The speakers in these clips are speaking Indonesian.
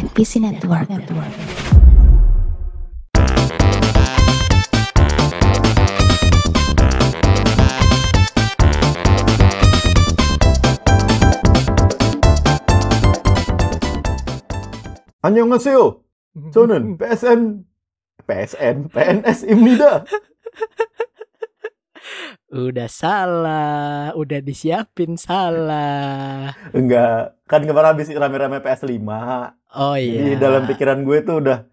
NPC Network. 안녕하세요. 저는 PSN, PSN, PNS입니다. Udah salah, udah disiapin salah. Enggak, kan kemarin habis rame-rame PS5. Oh Jadi iya. dalam pikiran gue tuh udah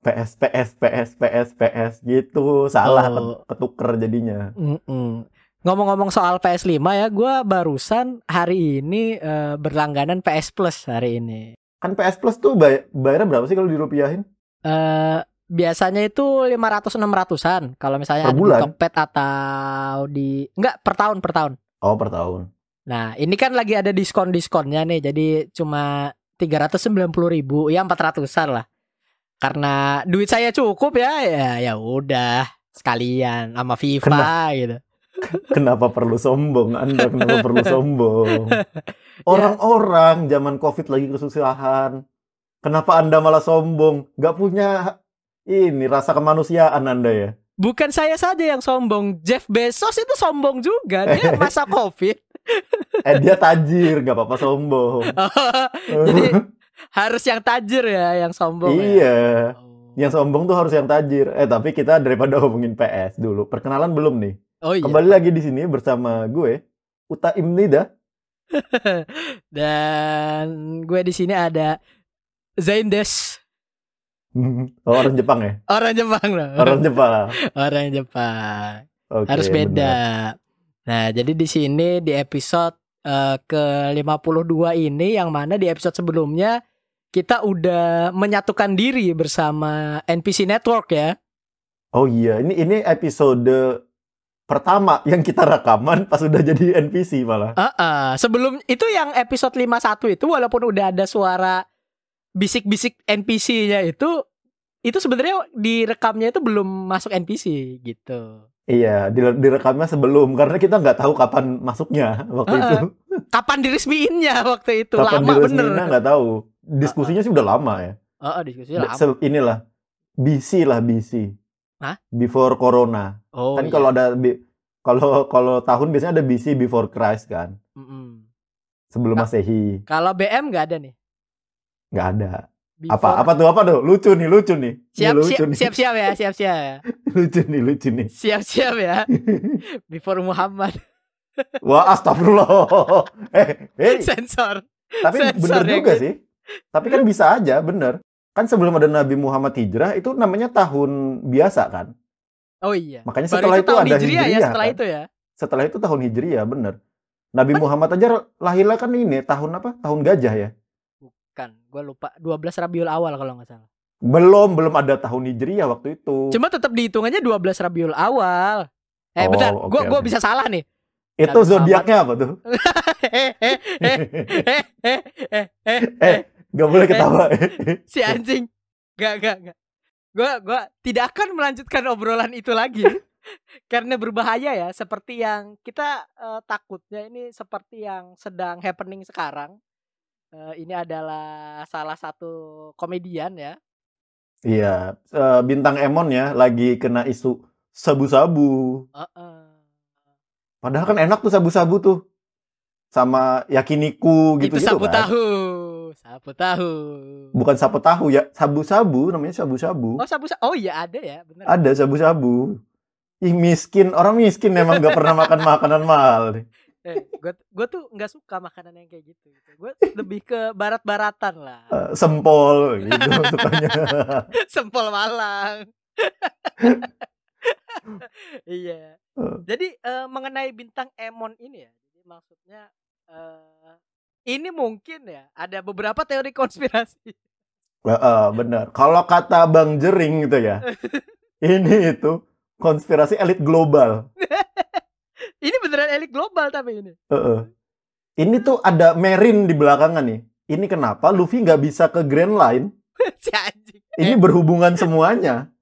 PS, PS, PS, PS, PS gitu. Salah, Oh. ket- ketuker jadinya. Mm-mm. Ngomong-ngomong soal PS5 ya, gua barusan hari ini eh, berlangganan PS Plus hari ini. Kan PS Plus tuh bay bayarnya berapa sih kalau dirupiahin? eh biasanya itu 500 600-an kalau misalnya Per bulan? di Tokped atau di enggak per tahun per tahun. Oh, per tahun. Nah, ini kan lagi ada diskon-diskonnya nih. Jadi cuma 390.000 ribu, ya 400-an lah. Karena duit saya cukup ya, ya ya udah sekalian sama FIFA gitu. Kenapa perlu sombong? Anda kenapa perlu sombong? Ya. Orang-orang zaman Covid lagi kesusahan. Kenapa Anda malah sombong? Gak punya ini rasa kemanusiaan Anda ya? Bukan saya saja yang sombong, Jeff Bezos itu sombong juga. Dia masa Covid. Eh dia tajir, gak apa-apa sombong. Jadi harus yang tajir ya, yang sombong. ya? iya. Oh. Yang sombong tuh harus yang tajir. Eh tapi kita daripada ngomongin PS dulu. Perkenalan belum nih? Oh iya. Kembali lagi di sini bersama gue Uta Imnida. Dan gue di sini ada Zain Des, Oh, orang Jepang ya? orang Jepang loh. Orang Jepang. Orang Jepang. Oke, Harus beda. benar. Nah, jadi di sini di episode eh, ke-52 ini yang mana di episode sebelumnya kita udah menyatukan diri bersama NPC Network ya. Oh iya, ini ini episode pertama yang kita rekaman pas udah jadi NPC malah. Ah, ah. sebelum itu yang episode 51 itu walaupun udah ada suara bisik-bisik NPC-nya itu itu sebenarnya direkamnya itu belum masuk NPC gitu. Iya, dire- direkamnya sebelum karena kita nggak tahu kapan masuknya waktu itu. Kapan diresmiinnya waktu itu? Kapan Lama bener. nggak tahu. Diskusinya sih udah lama ya. Oh, diskusi lama. Se- inilah BC lah BC. Hah? Before Corona. Oh, kan iya. kalau ada kalau kalau tahun biasanya ada BC before Christ kan. Mm-mm. Sebelum Ka- Masehi. Kalau BM nggak ada nih. Nggak ada. Before- Apa apa tuh apa tuh? Lucu nih, lucu nih. Siap, lucu siap, nih. siap, siap ya, siap, siap ya. lucu nih, lucu nih. Siap, siap ya. Before Muhammad Wah, astagfirullah. Eh, eh, sensor. tapi sensor bener ya, juga kan? sih. Tapi kan bisa aja, bener. Kan sebelum ada Nabi Muhammad hijrah itu namanya tahun biasa kan. Oh iya. Makanya Baru setelah itu itu, tahun ada Hijriah ya hijriah. setelah kan. itu ya. Setelah itu tahun hijriah, bener. Nabi Muhammad aja lahirnya kan ini tahun apa? Tahun gajah ya. Bukan, gue lupa 12 Rabiul Awal kalau nggak salah. Belum, belum ada tahun hijriah waktu itu. Cuma tetap dihitungannya 12 Rabiul Awal. Eh Oh, bentar, oke, gua gua oke. bisa salah nih. itu zodiaknya apa tuh? eh, eh, eh, eh, eh, eh, eh, Eh, Gak boleh ketawa. si anjing. Gak, gak, gak. Gua gua tidak akan melanjutkan obrolan itu lagi. Karena berbahaya ya, seperti yang kita eh, takutnya ini seperti yang sedang happening sekarang. Eh, ini adalah salah satu komedian ya. Iya, eh, bintang Emon ya lagi kena isu sabu-sabu. Heeh. Padahal kan enak tuh sabu-sabu tuh. Sama yakiniku itu gitu-gitu sapu kan. tahu, sapu tahu. Bukan sapu tahu ya, sabu-sabu namanya sabu-sabu. Oh sabu oh iya ada ya, bener. Ada sabu-sabu. Ih miskin, orang miskin emang gak pernah makan makanan mahal. nih. Eh, gue gue tuh nggak suka makanan yang kayak gitu. Gue lebih ke barat-baratan lah. Eh, Sempol gitu sukanya. Sempol Malang. iya. Eh. Jadi eh, mengenai bintang Emon ini ya, jadi maksudnya eh ini mungkin ya ada beberapa teori konspirasi. Heeh, bener. Kalau kata Bang Jering gitu ya. ini itu konspirasi elit global. Ini beneran elit global tapi ini. Heeh. Ini tuh ada Merin di belakangan nih. Ini kenapa Luffy nggak bisa ke Grand Line? si anjing. Ini Eh, berhubungan semuanya.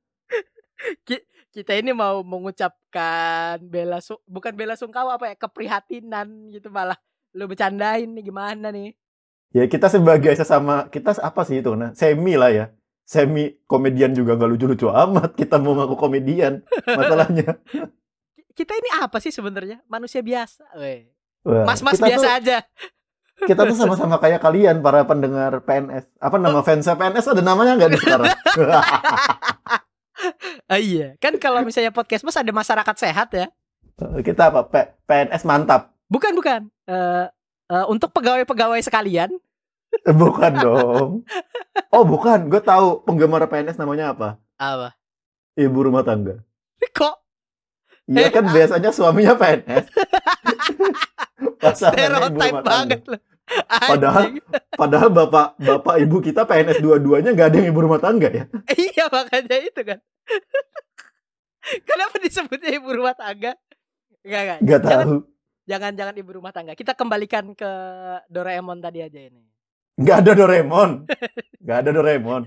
kita ini mau mengucapkan bela su bukan bela sungkawa apa ya keprihatinan gitu malah lu bercandain nih gimana nih Ya kita sebagai sesama kita apa sih itu nah semi lah ya. Semi komedian juga nggak lucu-lucu amat. Kita mau ngaku komedian masalahnya. Kita ini apa sih sebenarnya? Manusia biasa. Mas-mas biasa tuh- aja. kita tuh sama-sama kayak kalian para pendengar PNS. Apa nama fansnya PNS ada namanya nggak nih sekarang? Ah, iya, kan kalau misalnya podcast Mas ada masyarakat sehat ya. kita apa? P- PNS mantap. Bukan, bukan. Eh eh, untuk pegawai-pegawai sekalian, Eh, Bukan dong. Oh bukan, gue tahu penggemar PNS namanya apa? apa? Ibu rumah tangga. Kok Iya kan biasanya suaminya PNS. Stereotip tangga. banget loh. Padahal-. Padahal bapak bapak ibu kita PNS dua-duanya nggak ada yang ibu rumah tangga ya. iya makanya itu kan. Kenapa disebutnya ibu rumah tangga? Enggak, enggak. Nggak Jangan, tahu. jangan, jangan ibu rumah tangga. Kita kembalikan ke Doraemon tadi aja ini. Nggak ada Doraemon. Nggak ada Doraemon.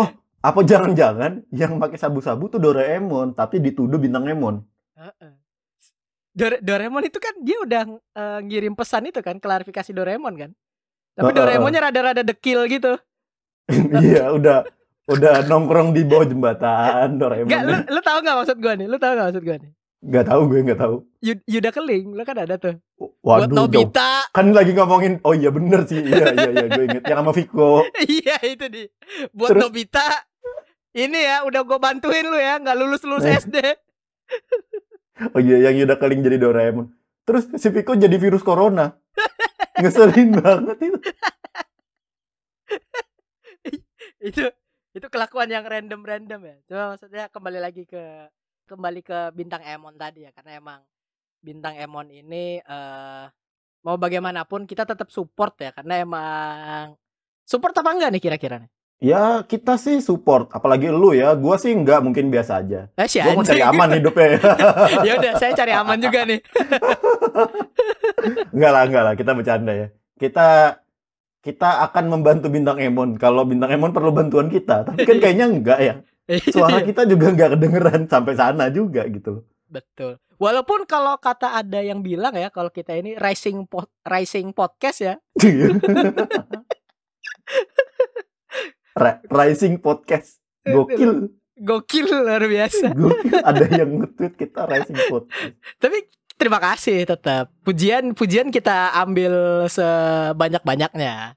Oh, apa jangan-jangan yang pakai sabu-sabu tuh Doraemon, tapi dituduh bintang Emon. Dore- Doraemon itu kan dia udah eh, ngirim pesan itu kan, klarifikasi Doraemon kan. Tapi Heeh. Doraemonnya rada-rada dekil gitu. Iya, udah udah nongkrong di bawah jembatan Doraemon. Enggak, lu, lu tahu nggak maksud gua nih? Lu tahu nggak maksud gua nih? Nggak tahu gue nggak tahu. Yu- Yuda Keling, lu kan ada tuh. Buat Waduh, jauh. Nobita. kan lagi ngomongin. Oh iya bener sih. Iya iya iya gue inget yang sama Viko. iya itu di. Buat Terus? Nobita. Ini ya udah gue bantuin lu ya, nggak lulus lulus Eh. SD. Oh iya yang udah keling jadi Doraemon. Terus si Viko jadi virus corona. Ngeselin banget itu. itu itu kelakuan yang random random ya. Cuma maksudnya kembali lagi ke kembali ke bintang Emon tadi ya, karena emang bintang Emon ini eh mau bagaimanapun kita tetap support ya, karena emang support apa enggak nih kira-kira nih? Ya kita sih support. Apalagi lu ya. Gua sih nggak mungkin biasa aja. Eh, si Gua mau cari aman hidupnya. ya udah, saya cari aman juga nih. Enggak lah, enggak lah. Kita bercanda ya. Kita kita akan membantu bintang Emon kalau bintang Emon perlu bantuan kita. Tapi kan kayaknya enggak ya. Suara kita juga enggak kedengeran sampai sana juga gitu. Betul. Walaupun kalau kata ada yang bilang ya kalau kita ini rising pod, rising podcast ya. Ra- Rising podcast. Gokil. Gokil luar biasa. Gokil. Ada yang nge-tweet kita Rising podcast. Tapi terima kasih tetap. Pujian pujian kita ambil sebanyak-banyaknya.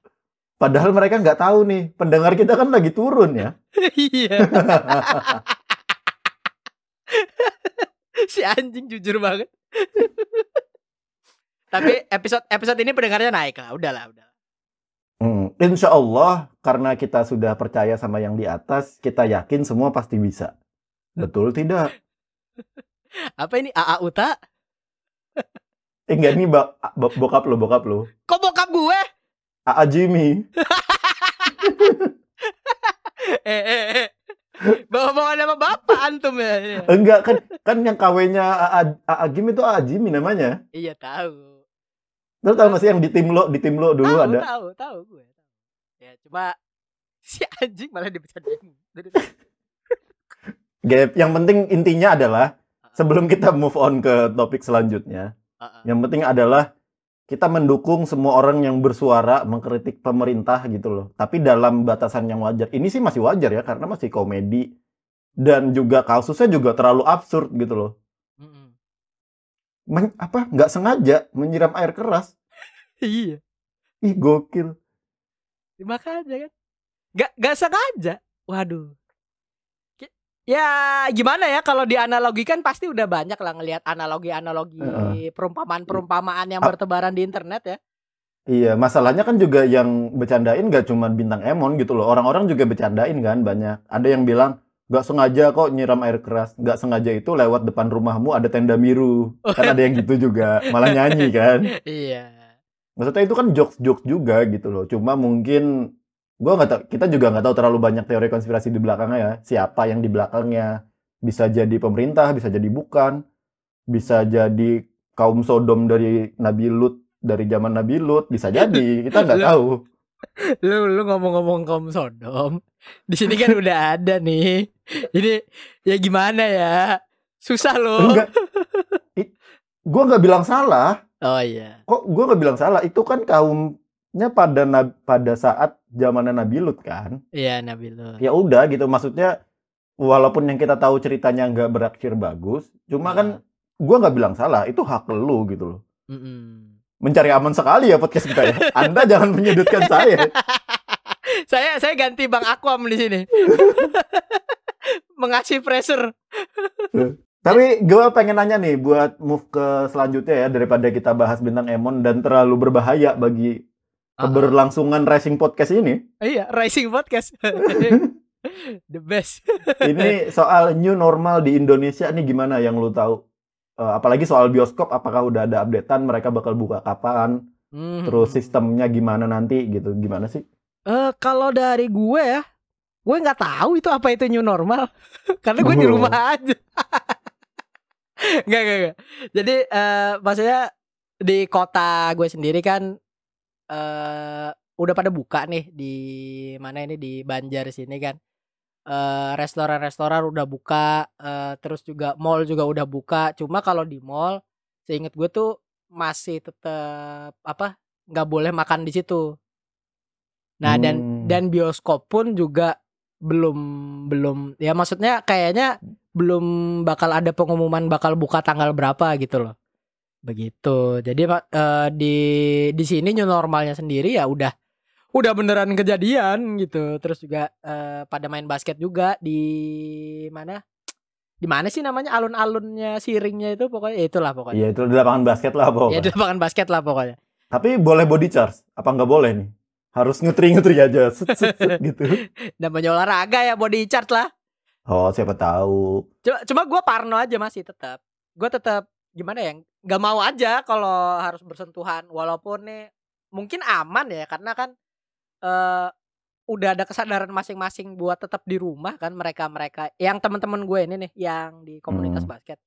Padahal mereka nggak tahu nih, pendengar kita kan lagi turun ya. Iya. si anjing jujur banget. Tapi episode episode ini pendengarnya naik lah. Udahlah, udah. Hmm, insya Allah karena kita sudah percaya sama yang di atas, kita yakin semua pasti bisa. Betul tidak? Apa ini AA Uta? Eh enggak ini ba- bo- bokap lo, bokap lo. Kok bokap gue? AA Jimmy. eh, eh, eh. Bawa-bawa nama bapak antum ya. Enggak kan kan yang KW-nya AA, AA Jimmy itu AA Jimmy namanya. Iya tahu. Terus tahu nggak sih yang di tim lo, di tim lo dulu tahu, ada. tahu, tahu gue. Ya cuma si anjing malah dibercandain. Gap. Yang penting intinya adalah sebelum kita move on ke topik selanjutnya, Heeh. yang penting adalah kita mendukung semua orang yang bersuara mengkritik pemerintah gitu loh. Tapi dalam batasan yang wajar. Ini sih masih wajar ya karena masih komedi dan juga kasusnya juga terlalu absurd gitu loh. Men- apa nggak sengaja menyiram air keras. Iya. Ih gokil. Makanya kan. Gak, gak sengaja. Waduh. Ya gimana ya kalau dianalogikan pasti udah banyak lah ngelihat analogi-analogi perumpamaan-perumpamaan yang bertebaran di internet ya. Iya, masalahnya kan juga yang bercandain gak cuma bintang Emon gitu loh. Orang-orang juga bercandain kan banyak. Ada yang bilang gak sengaja kok nyiram air keras. Gak sengaja itu lewat depan rumahmu ada tenda biru. Kan ada yang gitu juga. Malah nyanyi kan. Iya. Maksudnya itu kan jokes-jokes juga gitu loh. Cuma mungkin gua nggak tahu. Kita juga nggak tahu terlalu banyak teori konspirasi di belakangnya ya. Siapa yang di belakangnya? Bisa jadi pemerintah, bisa jadi bukan. Bisa jadi kaum Sodom dari Nabi Lut dari zaman Nabi Lut. Bisa jadi. Kita nggak tahu. Lu lu ngomong-ngomong kaum Sodom. Di sini kan udah ada nih. Jadi ya gimana ya? Susah loh. I- Gua nggak bilang salah. Oh iya. Kok gua nggak bilang salah? Itu kan kaum nya pada pada saat zamannya Nabi Lut kan. Iya Nabilu. Ya udah gitu maksudnya walaupun yang kita tahu ceritanya nggak berakhir bagus, cuma kan gua nggak bilang salah, itu hak lu gitu loh. Mm-mm. Mencari aman sekali ya podcast kita ya. Anda jangan menyudutkan saya. saya saya ganti Bang Aquam di sini. Mengasih pressure. Tapi gue pengen nanya nih buat move ke selanjutnya ya daripada kita bahas bintang Emon dan terlalu berbahaya bagi keberlangsungan racing podcast ini. Iya, Rising Podcast. The best. Ini soal new normal di Indonesia nih gimana yang lu tahu? Eh, apalagi soal bioskop apakah udah ada updatean mereka bakal buka kapan? Hmm. Terus sistemnya gimana nanti gitu? Gimana sih? Eh, kalau dari gue ya, gue nggak tahu itu apa itu new normal, karena gue di rumah aja. Nggak, nggak. Jadi eh, maksudnya di kota gue sendiri kan eh udah pada buka nih di mana ini di Banjar sini kan. Eh, restoran-restoran udah buka, eh, terus juga mall juga udah buka. Cuma kalau di mall, seingat gue tuh masih tetap apa nggak boleh makan di situ. Nah dan Hmm. dan bioskop pun juga belum belum ya maksudnya kayaknya belum bakal ada pengumuman bakal buka tanggal berapa gitu loh. Begitu. Jadi eh, di di sini new normalnya sendiri ya udah udah beneran kejadian gitu. Terus juga eh, pada main basket juga di mana? Di mana sih namanya alun-alunnya siringnya itu pokoknya ya itulah pokoknya. Iya itu di lapangan basket lah Ya pokoknya. di lapangan basket lah pokoknya. Tapi boleh body charge? Apa nggak boleh nih? Harus ngutri-ngutri aja, set, set, set, gitu. Namanya olahraga ya body chart lah. Oh siapa tahu. Cuma cuma gue parno aja masih tetap. Gue tetap gimana ya? Gak mau aja kalau harus bersentuhan walaupun nih mungkin aman ya karena kan eh udah ada kesadaran masing-masing buat tetap di rumah kan mereka-mereka yang teman-teman gue ini nih yang di komunitas Hmm. basket.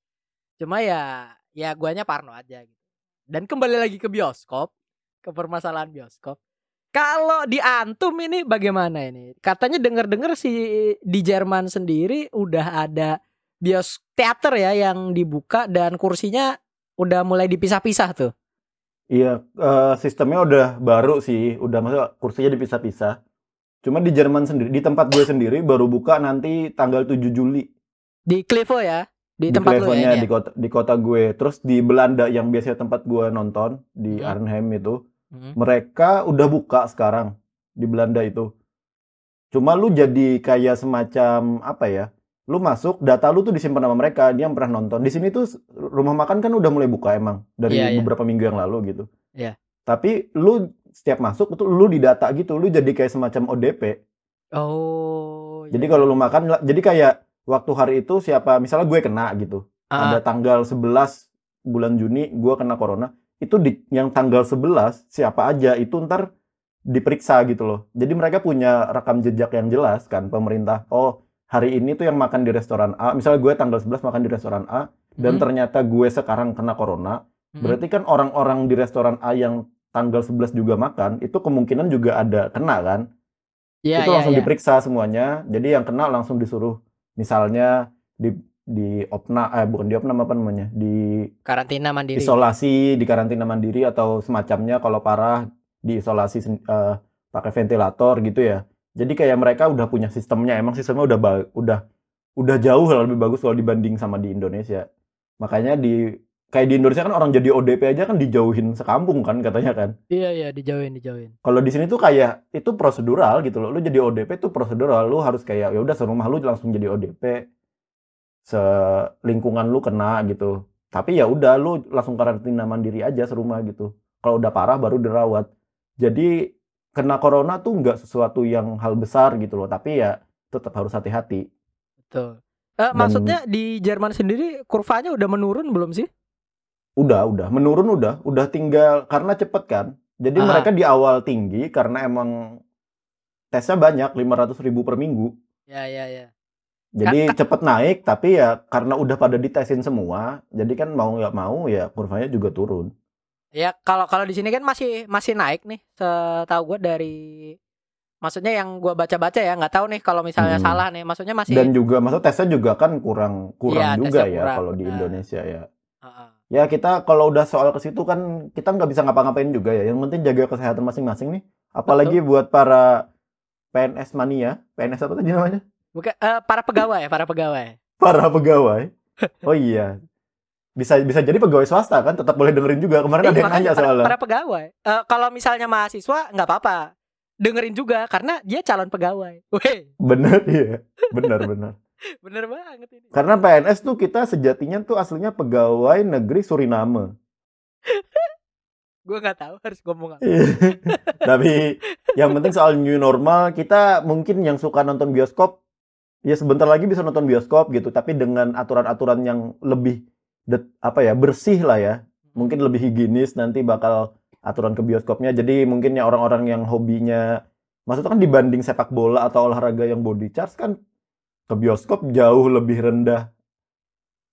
Cuma ya ya guanya parno aja gitu. Dan kembali lagi ke bioskop, ke permasalahan bioskop. Kalau di Antum ini bagaimana ini? Katanya dengar-dengar si di Jerman sendiri udah ada bios teater ya yang dibuka dan kursinya udah mulai dipisah-pisah tuh. Iya, eh, sistemnya udah baru sih, udah maksudnya kursinya dipisah-pisah. Cuma di Jerman sendiri, di tempat gue sendiri baru buka nanti tanggal 7 Juli. Di Klevo ya, di, Di tempat lu ya, Klevonya, ini ya? di kota di kota gue. Terus di Belanda yang biasanya tempat gue nonton di Hmm. Arnhem itu, Mhm. mereka udah buka sekarang di Belanda itu. Cuma lu jadi kayak semacam apa ya? Lu masuk, data lu tuh disimpan sama mereka, dia yang pernah nonton. Di sini tuh rumah makan kan udah mulai buka emang dari Iya, iya. beberapa minggu yang lalu gitu. Iya. Tapi lu setiap masuk itu lu didata gitu, lu jadi kayak semacam ODP. Oh. Jadi iya. kalau lu makan, jadi kayak waktu hari itu siapa, misalnya gue kena gitu. Ah, Ada tanggal 11 bulan Juni gue kena corona. Itu di yang tanggal 11 siapa aja itu ntar diperiksa gitu loh. Jadi mereka punya rekam jejak yang jelas kan pemerintah. Oh, hari ini tuh yang makan di restoran A. Misalnya gue tanggal 11 makan di restoran A dan mhm, ternyata gue sekarang kena corona. mhm. Berarti kan orang-orang di restoran A yang tanggal 11 juga makan, itu kemungkinan juga ada kena kan? Iya, itu iya, langsung iya. diperiksa semuanya. Jadi yang kena langsung disuruh misalnya di di opna eh bukan di opnam apa namanya? Di Karantina mandiri. isolasi, di karantina mandiri atau semacamnya kalau parah diisolasi eh, pakai ventilator gitu ya. Jadi kayak mereka udah punya sistemnya, emang sistemnya udah udah udah jauh lebih bagus kalau dibanding sama di Indonesia. Makanya di kayak di Indonesia kan orang jadi ODP aja kan dijauhin sekampung kan katanya kan. Iya, iya, dijauhin, dijauhin. Kalau di sini tuh kayak itu prosedural gitu loh. Lu jadi ODP tuh prosedural. Lu harus kayak ya udah serumah lu langsung jadi ODP. Selingkungan lu kena gitu. Tapi ya udah lu langsung karantina mandiri aja serumah gitu. Kalau udah parah baru dirawat. Jadi kena corona tuh nggak sesuatu yang hal besar gitu loh. Tapi ya tetap harus hati-hati. Betul. Eh, Dan- maksudnya di Jerman sendiri kurvanya udah menurun belum sih? Udah, udah menurun udah, udah tinggal karena cepet kan. Jadi Ah. mereka di awal tinggi karena emang tesnya banyak 500 ribu per minggu. Ya, ya, ya. Jadi cepet naik, tapi ya karena udah pada ditesin semua, jadi kan mau nggak mau ya kurvanya juga turun. Ya kalau kalau di sini kan masih masih naik nih. Setahu gue dari maksudnya yang gua baca-baca ya nggak tahu nih kalau misalnya Hmm. salah nih. Maksudnya masih Dan juga maksud tesnya juga kan kurang kurang Iya, juga ya kurang, kalau di benar. Indonesia ya. Heeh. Ya kita kalau udah soal ke situ kan kita nggak bisa ngapa-ngapain juga ya. Yang penting jaga kesehatan masing-masing nih. Apalagi buat para PNS mania, PNS apa tadi namanya? Bukan eh, para pegawai, para pegawai. Para pegawai. Oh iya. Bisa bisa jadi pegawai swasta kan tetap boleh dengerin juga. Kemarin Iya, ada yang makanya nanya para, soalnya. para pegawai. Eh, kalau misalnya mahasiswa nggak apa-apa. Dengerin juga karena dia calon pegawai. Weh, Bener iya. Bener bener. bener banget ini. Karena PNS tuh kita sejatinya tuh aslinya pegawai negeri Suriname. Gue nggak tahu harus ngomong apa. Tapi yang penting soal new normal kita mungkin yang suka nonton bioskop ya sebentar lagi bisa nonton bioskop gitu tapi dengan aturan-aturan yang lebih det- apa ya bersih lah ya. Mungkin lebih higienis nanti bakal aturan ke bioskopnya. Jadi mungkin ya orang-orang yang hobinya maksudnya kan dibanding sepak bola atau olahraga yang body charge kan ke bioskop jauh lebih rendah.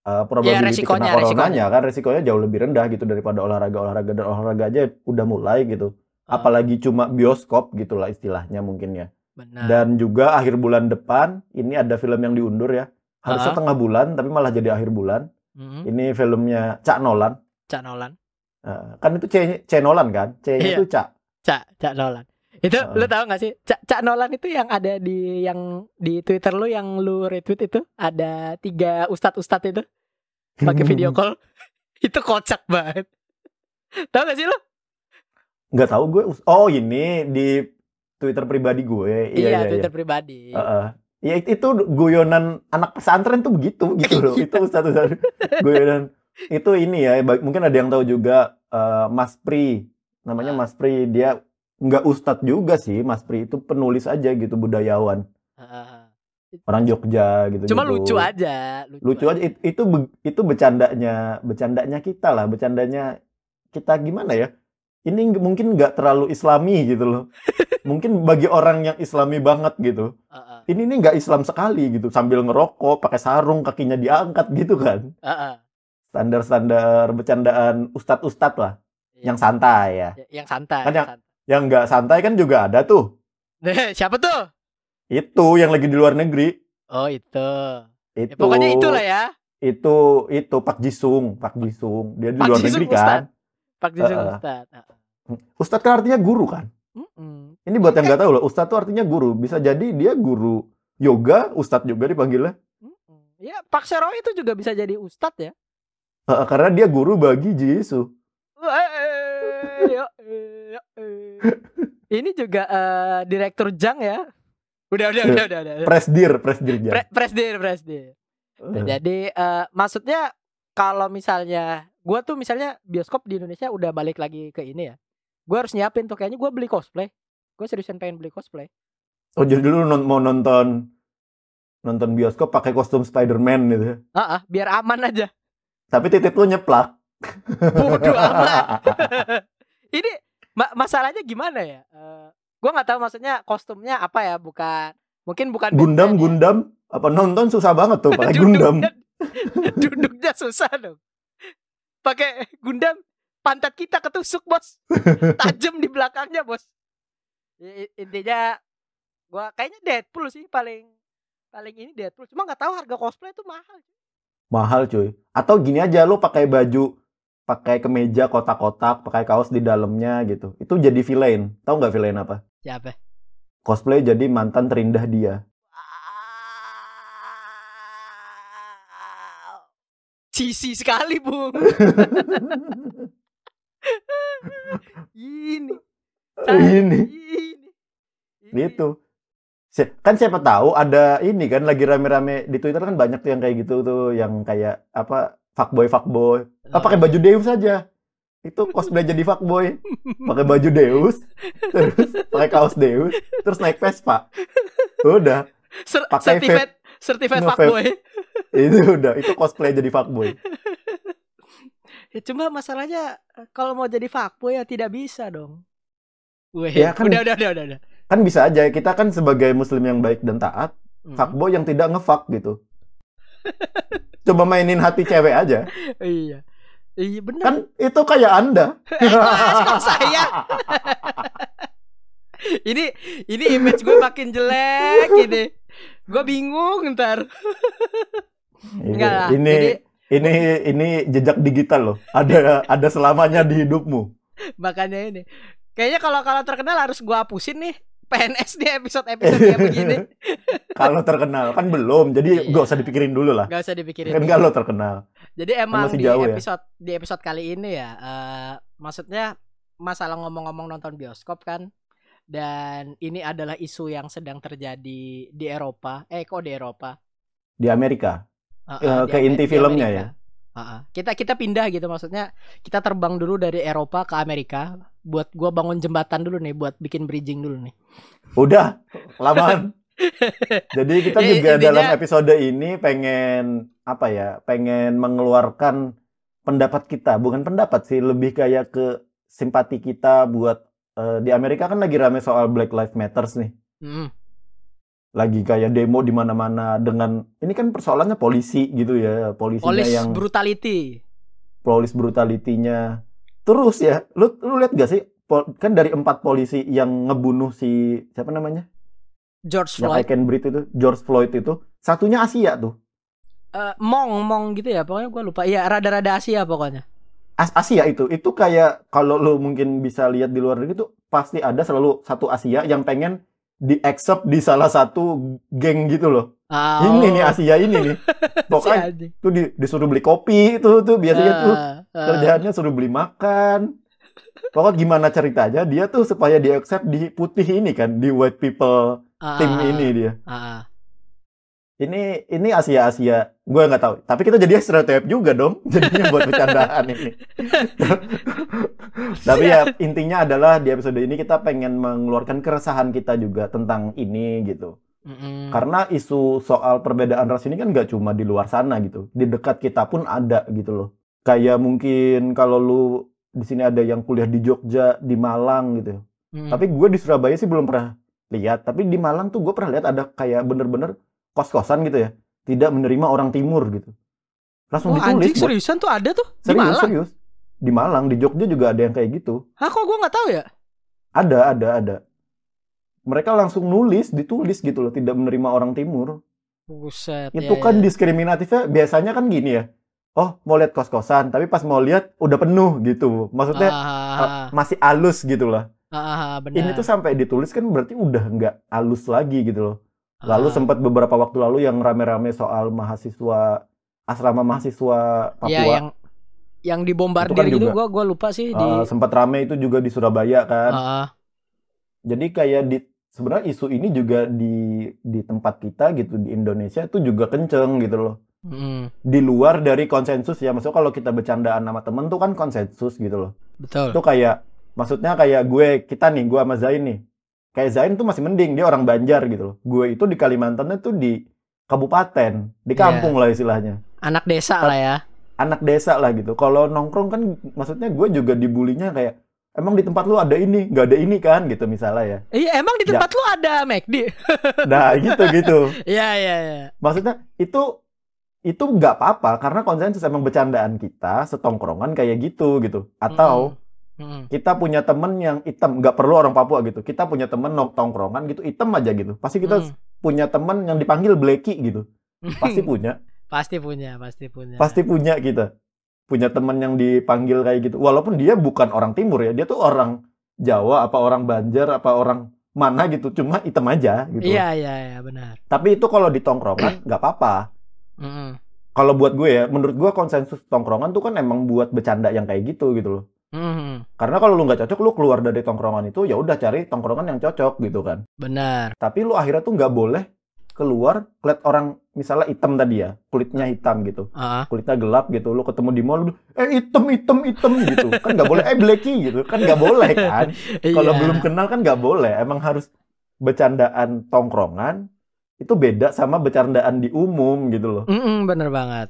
Uh, probability resikonya, kena coronanya kan resikonya jauh lebih rendah gitu daripada olahraga-olahraga. Dan olahraga aja udah mulai gitu. Ah. apalagi cuma bioskop gitulah istilahnya mungkin ya. Benar. dan juga akhir bulan depan ini ada film yang diundur ya. Harusnya Ah. tengah bulan tapi malah jadi akhir bulan Mhm. ini filmnya Cak Nolan Cak Nolan. Uh, kan itu C, C Nolan kan C Iya. itu Cak Cak Cak Nolan. Itu Heeh. lu tahu gak sih? Cak, Cak Nolan itu yang ada di yang di Twitter lu yang lu retweet itu ada tiga ustadz-ustadz itu pakai video call. itu kocak banget. Tahu gak sih lu? nggak tahu gue oh ini di Twitter pribadi gue iya iya, Twitter iya. pribadi. Heeh. Ya it- itu guyonan anak pesantren tuh begitu gitu loh. Itu satu satu guyonan. Itu ini ya mungkin ada yang tahu juga eh, Mas Pri. Namanya Ah. Mas Pri. Dia nggak ustadz juga sih Mas Pri. Itu penulis aja gitu budayawan. Heeh. orang Jogja gitu Cuma lucu aja. lucu aja. It- itu itu bercandanya bercandanya kita lah. Bercandanya kita gimana ya? Ini mungkin nggak terlalu islami gitu loh. Mungkin bagi orang yang islami banget gitu. Heeh. Ini nih nggak Islam sekali gitu sambil ngerokok pakai sarung kakinya diangkat gitu kan Heeh. standar-standar bercandaan ustadz-ustadz lah Iya. yang santai ya Ya, yang santai. Kan yang santai. yang nggak santai kan juga ada tuh siapa tuh? itu yang lagi di luar negeri Oh itu. itu Ya, pokoknya itulah ya. itu itu Pak Jisung Pak Jisung dia di Pak luar Jisung negeri kan Pak Jisung Heeh. Ustad. Heeh. ustadz kan artinya guru kan Mm-mm. ini buat yang nggak tahu loh ustadz tuh artinya guru bisa jadi dia guru yoga ustadz juga dipanggilnya Mm-mm. Ya Pak Sero itu juga bisa jadi ustadz ya. Heeh, karena dia guru bagi Jisu Eh, eh, eh. Ini juga eh, direktur Jang ya. Udah udah udah udah. udah. presdir presdir Pre- Presdir presdir. Eh. Jadi eh, maksudnya kalau misalnya gua tuh misalnya bioskop di Indonesia udah balik lagi ke ini ya. Gua harus nyiapin tuh kayaknya gua beli cosplay. Gue seriusan pengen beli cosplay. Oh jadi dulu non- mau nonton nonton bioskop pakai kostum Spider-Man gitu. ya. Ah, ah, biar aman aja. Tapi titik lu nyeplak. Bodoh amat. Ini ma- masalahnya gimana ya? Eh, gua nggak tahu maksudnya kostumnya apa ya, bukan mungkin bukan Gundam ya. Gundam apa nonton susah banget tuh pakai Gundam. Duduknya susah dong. Pakai Gundam pantat kita ketusuk, Bos. Tajam di belakangnya, Bos. Intinya gua kayaknya Deadpool sih paling paling ini Deadpool. Cuma nggak tahu harga cosplay itu mahal. Mahal cuy. Atau gini aja lu pakai baju pakai kemeja kotak-kotak, pakai kaos di dalamnya gitu. Itu jadi villain. Tahu nggak villain apa? Siapa? Cosplay jadi mantan terindah dia. Cici sekali, Bung. ini. Ini. Ini. Gitu. Si- Kan siapa tahu ada ini kan lagi rame-rame di Twitter kan banyak tuh yang kayak gitu tuh yang kayak apa fuckboy fuckboy. Ah, pakai baju Deus saja. Itu cosplay jadi fuckboy. Pakai baju Deus, terus pakai kaos Deus, terus naik Vespa. Udah, pakai certificate Nge-vape. fuckboy. itu udah, itu cosplay jadi fuckboy. Ya, cuma masalahnya eh, kalau mau jadi fuckboy ya tidak bisa dong. Weh, Ya, kan- udah, udah, udah, udah, udah. Kan bisa aja kita kan sebagai muslim yang baik dan taat, Hmm. fuckboy yang tidak ngefuck gitu. Coba mainin hati cewek aja. Iya. Iya benar. Kan itu kayak Anda. Eh, saya? ini ini image gue makin jelek ini. Gue bingung ntar. Enggak lah. Iya, ini Jadi Ini ini jejak digital loh. Ada ada selamanya di hidupmu. Makanya ini. Kayaknya kalau kalau terkenal harus gua hapusin nih PNS di episode-episode kayak begini. Kalau terkenal kan belum, jadi Iya. gak usah dipikirin dulu lah. Gak usah dipikirin. Kan lo terkenal. Jadi emang masih di jauh ya. episode di episode kali ini ya, eh, maksudnya masalah ngomong-ngomong nonton bioskop kan, dan ini adalah isu yang sedang terjadi di Eropa. Eh kok di Eropa? Di Amerika. Uh, ke inti di filmnya Amerika. ya? Uh-uh. Kita kita pindah gitu maksudnya kita terbang dulu dari Eropa ke Amerika buat gua bangun jembatan dulu nih buat bikin bridging dulu nih. Udah, kelamaan. Jadi kita juga intinya- dalam episode ini pengen apa ya? Pengen mengeluarkan pendapat kita, bukan pendapat sih, lebih kayak ke simpati kita buat eh, di Amerika kan lagi rame soal Black Lives Matters nih. Mm. Lagi kayak demo di mana-mana dengan ini kan persoalannya polisi gitu ya, polisinya Police yang brutality. police brutality-nya. Terus ya, lu lu lihat gak sih pol- kan dari empat polisi yang ngebunuh si siapa namanya? George Yang I Floyd. Can Breathe itu, George Floyd itu, satunya Asia tuh. Eh, Mong Mong gitu ya pokoknya gua lupa. Iya rada-rada Asia pokoknya. As- Asia itu, itu kayak kalau lu mungkin bisa lihat di luar negeri tuh pasti ada selalu satu Asia yang pengen di accept di salah satu geng gitu loh. Ah, Ini oh. nih Asia ini nih. Si Pokoknya anjing. tuh di- disuruh beli kopi itu tuh biasanya tuh Ah, ah. kerjaannya suruh beli makan. Pokoknya gimana ceritanya dia tuh supaya di accept di putih ini kan di white people tim ah, ini dia. ah. Ini ini Asia Asia, gue nggak tahu. Tapi kita jadi stereotip juga dong, jadinya buat bercandaan ini. Tapi ya intinya adalah di episode ini kita pengen mengeluarkan keresahan kita juga tentang ini gitu. Mm-mm. Karena isu soal perbedaan ras ini kan nggak cuma di luar sana gitu, di dekat kita pun ada gitu loh. Kayak mungkin kalau lu di sini ada yang kuliah di Jogja, di Malang gitu. Mm. Tapi gue di Surabaya sih belum pernah lihat. Tapi di Malang tuh gue pernah lihat ada kayak bener-bener kos-kosan gitu ya. Tidak menerima orang timur gitu. Langsung Wah, ditulis. anjing buat- seriusan tuh ada tuh di serius, Malang. serius. Di Malang, di Jogja juga ada yang kayak gitu. Hah kok gua nggak tahu ya? Ada, ada, ada. Mereka langsung nulis, ditulis gitu loh. Tidak menerima orang timur. Buset. Itu ya, kan ya. diskriminatifnya biasanya kan gini ya. Oh, mau lihat kos-kosan. Tapi pas mau lihat udah penuh gitu. Maksudnya Ah, eh, ah, masih alus gitu lah. ah, ah, ah, benar. Ini tuh sampai ditulis kan berarti udah nggak alus lagi gitu loh. Lalu Ah. sempat beberapa waktu lalu yang rame-rame soal mahasiswa asrama mahasiswa Papua. ya yang yang dibombardir Itu kan gitu juga. gua gua lupa sih di Uh, sempat rame itu juga di Surabaya kan. Ah. Jadi kayak di sebenarnya isu ini juga di di tempat kita gitu di Indonesia itu juga kenceng gitu loh. Mm, Di luar dari konsensus ya maksudnya kalau kita bercandaan sama temen tuh kan konsensus gitu loh. betul. Itu kayak maksudnya kayak gue kita nih gue sama Zain nih. Kayak Zain tuh masih mending dia orang Banjar gitu loh. Gue itu di Kalimantan itu di kabupaten, di Iya. kampung lah istilahnya. Anak desa lah ya. anak desa lah gitu. Kalau nongkrong kan maksudnya gue juga dibulinya kayak emang di tempat lu ada ini, nggak ada ini kan gitu misalnya ya. Iya, emang di Ya. tempat lu ada McD. Nah gitu gitu. Iya, iya, iya. Maksudnya itu itu nggak apa-apa karena konsensus emang bercandaan kita setongkrongan kayak gitu gitu. Atau Kita punya temen yang hitam, nggak perlu orang Papua gitu. Kita punya temen nong- tongkrongan gitu hitam aja gitu. Pasti kita Mm. punya temen yang dipanggil Blacky gitu. Pasti punya. pasti punya, pasti punya. Pasti punya kita. Punya temen yang dipanggil kayak gitu. Walaupun dia bukan orang timur ya, dia tuh orang Jawa apa orang Banjar apa orang mana gitu, cuma hitam aja gitu. Iya, iya, iya, benar. Tapi itu kalau di tongkrongan nggak apa-apa. Kalau buat gue ya, menurut gue konsensus tongkrongan tuh kan emang buat bercanda yang kayak gitu gitu loh. Mm-mm. Karena kalau lu nggak cocok, lu keluar dari tongkrongan itu ya udah cari tongkrongan yang cocok gitu kan. Benar. Tapi lu akhirnya tuh nggak boleh keluar ngeliat orang misalnya hitam tadi ya, kulitnya hitam gitu. Ah, kulitnya gelap gitu lu ketemu di mall eh hitam hitam hitam gitu kan nggak boleh eh blacky gitu kan nggak boleh kan kalau iya. belum kenal kan nggak boleh emang harus bercandaan tongkrongan itu beda sama bercandaan di umum gitu loh Mm-mm, bener banget.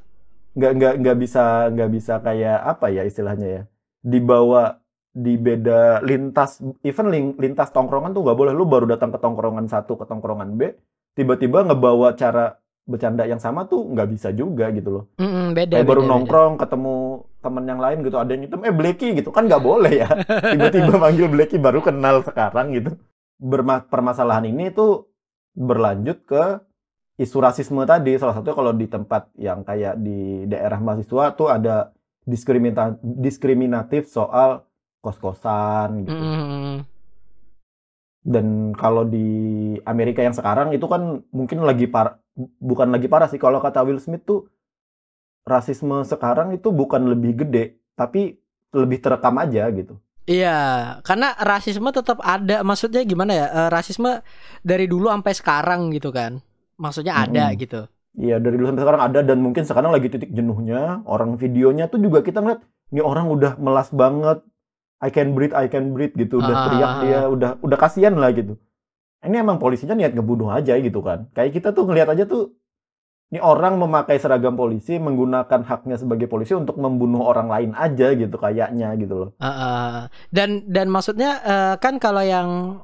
nggak nggak nggak bisa nggak bisa kayak apa ya istilahnya ya dibawa di beda lintas even lin- lintas tongkrongan tuh nggak boleh. Lu baru datang ke tongkrongan satu ke tongkrongan B tiba-tiba ngebawa cara bercanda yang sama tuh nggak bisa juga gitu loh. Mm-mm, beda. kayak baru beda, beda. nongkrong ketemu temen yang lain gitu ada yang hitam eh Blacky gitu. Kan nggak boleh ya. Tiba-tiba manggil Blacky baru kenal sekarang gitu. Berma permasalahan ini tuh berlanjut ke isu rasisme tadi. Salah satunya kalau di tempat yang kayak di daerah mahasiswa tuh ada diskrimina diskriminatif soal kos-kosan gitu. Mm. Dan kalau di Amerika yang sekarang itu kan mungkin lagi par bukan lagi parah sih kalau kata Will Smith tuh rasisme sekarang itu bukan lebih gede tapi lebih terekam aja gitu. Iya, karena rasisme tetap ada. Maksudnya gimana ya? Eh, rasisme dari dulu sampai sekarang gitu kan. Maksudnya ada Mm-mm. gitu. Iya dari dulu sampai sekarang ada dan mungkin sekarang lagi titik jenuhnya. Orang videonya tuh juga kita ngeliat ini orang udah melas banget. I can breathe I can breathe gitu. Udah Ah, teriak ah, dia udah udah kasihan lah gitu. Ini emang polisinya niat ngebunuh aja gitu kan. Kayak kita tuh ngeliat aja tuh ini orang memakai seragam polisi menggunakan haknya sebagai polisi untuk membunuh orang lain aja gitu kayaknya gitu loh. Ah, ah. dan dan maksudnya eh, kan kalau yang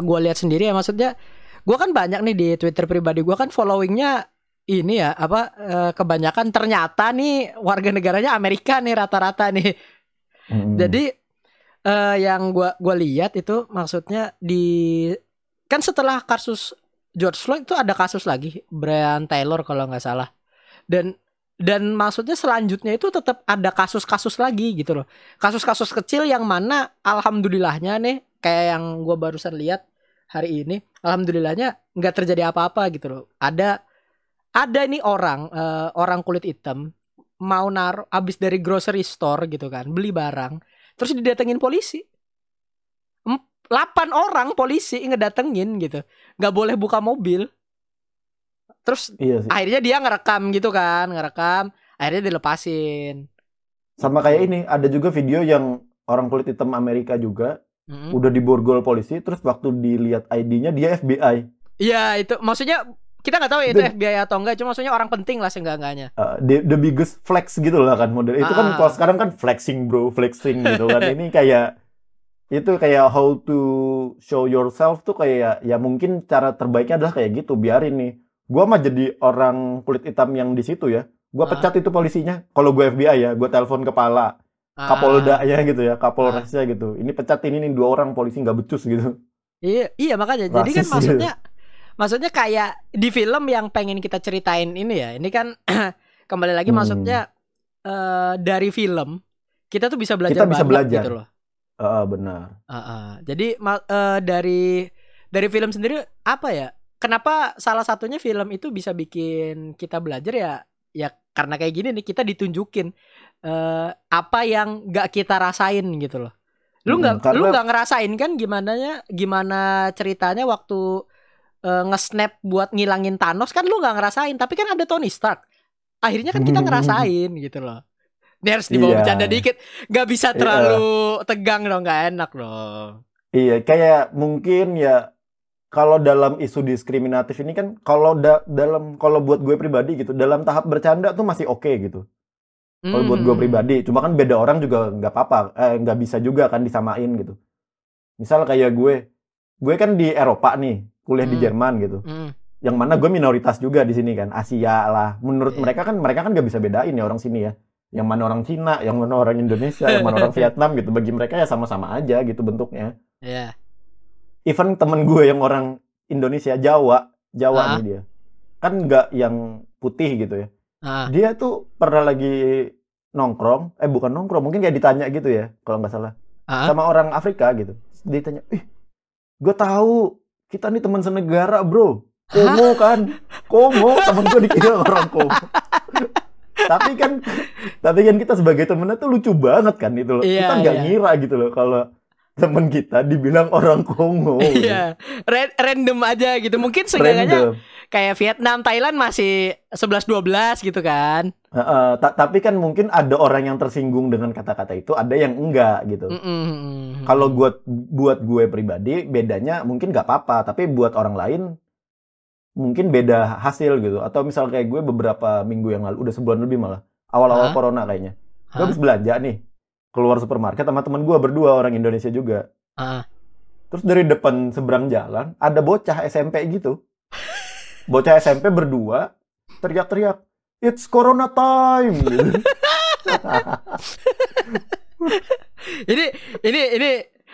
gue lihat sendiri ya maksudnya gue kan banyak nih di Twitter pribadi gue kan followingnya ini ya apa eh, kebanyakan ternyata nih warga negaranya Amerika nih rata-rata nih. Mm-mm. Jadi eh, yang gua gua lihat itu maksudnya di kan setelah kasus George Floyd itu ada kasus lagi Brian Taylor kalau nggak salah. Dan dan maksudnya selanjutnya itu tetap ada kasus-kasus lagi gitu loh. Kasus-kasus kecil yang mana alhamdulillahnya nih kayak yang gua barusan lihat hari ini, alhamdulillahnya nggak terjadi apa-apa gitu loh. Ada ada nih orang eh, orang kulit hitam mau naruh abis dari grocery store gitu kan beli barang terus didatengin polisi. 8 orang polisi ngedatengin gitu nggak boleh buka mobil. Terus iya sih. akhirnya dia ngerekam gitu kan ngerekam akhirnya dilepasin. Sama kayak ini ada juga video yang orang kulit hitam Amerika juga Mm. udah diborgol polisi terus waktu dilihat ID-nya dia FBI Iya itu maksudnya kita nggak tahu ya itu Dan- FBI atau enggak cuma maksudnya orang penting lah seenggak-enggaknya. Uh, the, the biggest flex gitu lah kan model. Itu kan Ah. kalau sekarang kan flexing bro flexing gitu kan. Ini kayak itu kayak how to show yourself tuh kayak ya mungkin cara terbaiknya adalah kayak gitu biarin nih. Gua mah jadi orang kulit hitam yang di situ ya. Gua Ah. pecat itu polisinya. Kalau gue FBI ya gua telepon kepala Ah, Kapolda-nya gitu ya Kapolresnya gitu. Ini pecat ini nih dua orang polisi nggak becus gitu. Iya, iya makanya. Jadi kan Rasis gitu. Maksudnya kayak di film yang pengen kita ceritain ini ya. Ini kan kembali lagi Hmm. maksudnya eh, dari film kita tuh bisa belajar Kita bisa belajar. gitu loh. Ah, benar Ah, ah. Jadi eh, dari dari film sendiri apa ya? Kenapa salah satunya film itu bisa bikin kita belajar ya? Ya karena kayak gini nih kita ditunjukin eh, apa yang nggak kita rasain gitu loh. Lu nggak Mm, lu karena- nggak ngerasain kan gimana gimana ceritanya waktu eh, nge-snap buat ngilangin Thanos kan lu nggak ngerasain tapi kan ada Tony Stark. Akhirnya kan kita ngerasain gitu loh. Ini harus dibawa Iya. bercanda dikit. Nggak bisa Iya. terlalu tegang dong, nggak enak dong. Iya, kayak mungkin ya kalau dalam isu diskriminatif ini kan kalau da- dalam kalau buat gue pribadi gitu, dalam tahap bercanda tuh masih oke gitu. Kalau buat gue Hmm. pribadi, cuma kan beda orang juga nggak apa-apa, eh, nggak bisa juga kan disamain gitu. Misal kayak gue, gue kan di Eropa nih, kuliah di Hmm. Jerman gitu. Hmm. Yang mana gue minoritas juga di sini kan, Asia lah. Menurut Iya. mereka kan mereka kan nggak bisa bedain ya orang sini ya. Yang mana orang Cina, yang mana orang Indonesia, yang mana orang Vietnam gitu. Bagi mereka ya sama-sama aja gitu bentuknya. Iya. even temen gue yang orang Indonesia Jawa Jawa Ah. nih dia kan nggak yang putih gitu ya Ah. dia tuh pernah lagi nongkrong eh bukan nongkrong mungkin kayak ditanya gitu ya kalau nggak salah Ah. sama orang Afrika gitu Terus dia tanya ih gue tahu kita nih teman senegara bro. Kongo kan? Kongo temen gue dikira orang Kongo tapi kan tapi kan kita sebagai temennya tuh lucu banget kan itu loh. Iya, kita nggak iya. ngira gitu loh kalau temen kita dibilang orang Kongo. Iya, Ra- random aja gitu. Mungkin seenggaknya kayak Vietnam, Thailand masih 11-12 gitu kan. Heeh, ta- tapi kan mungkin ada orang yang tersinggung dengan kata-kata itu, ada yang enggak gitu. Mm-mm. Kalau buat buat gue pribadi bedanya mungkin nggak apa-apa, tapi buat orang lain mungkin beda hasil gitu. Atau misal kayak gue beberapa minggu yang lalu, udah sebulan lebih malah, awal-awal Hah? corona kayaknya. Gue Hah? habis belanja nih, keluar supermarket sama teman gue berdua orang Indonesia juga. Ah. Terus dari depan seberang jalan ada bocah SMP gitu. Bocah SMP berdua teriak-teriak, "It's corona time." gitu. Ini ini ini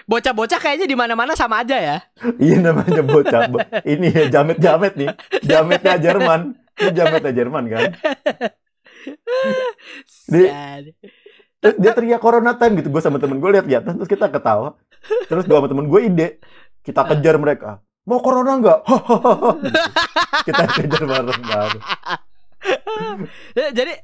bocah-bocah kayaknya di mana-mana sama aja ya. Iya namanya bocah. Bo- ini ya jamet-jamet nih. Jametnya Jerman. Ini jametnya Jerman kan. Di- dia teriak corona time gitu. Gue sama temen gue lihat atas terus kita ketawa. Terus gue sama temen gue ide. Kita kejar mereka. Mau corona nggak? Hahaha. kita kejar bareng kan. Ya, jadi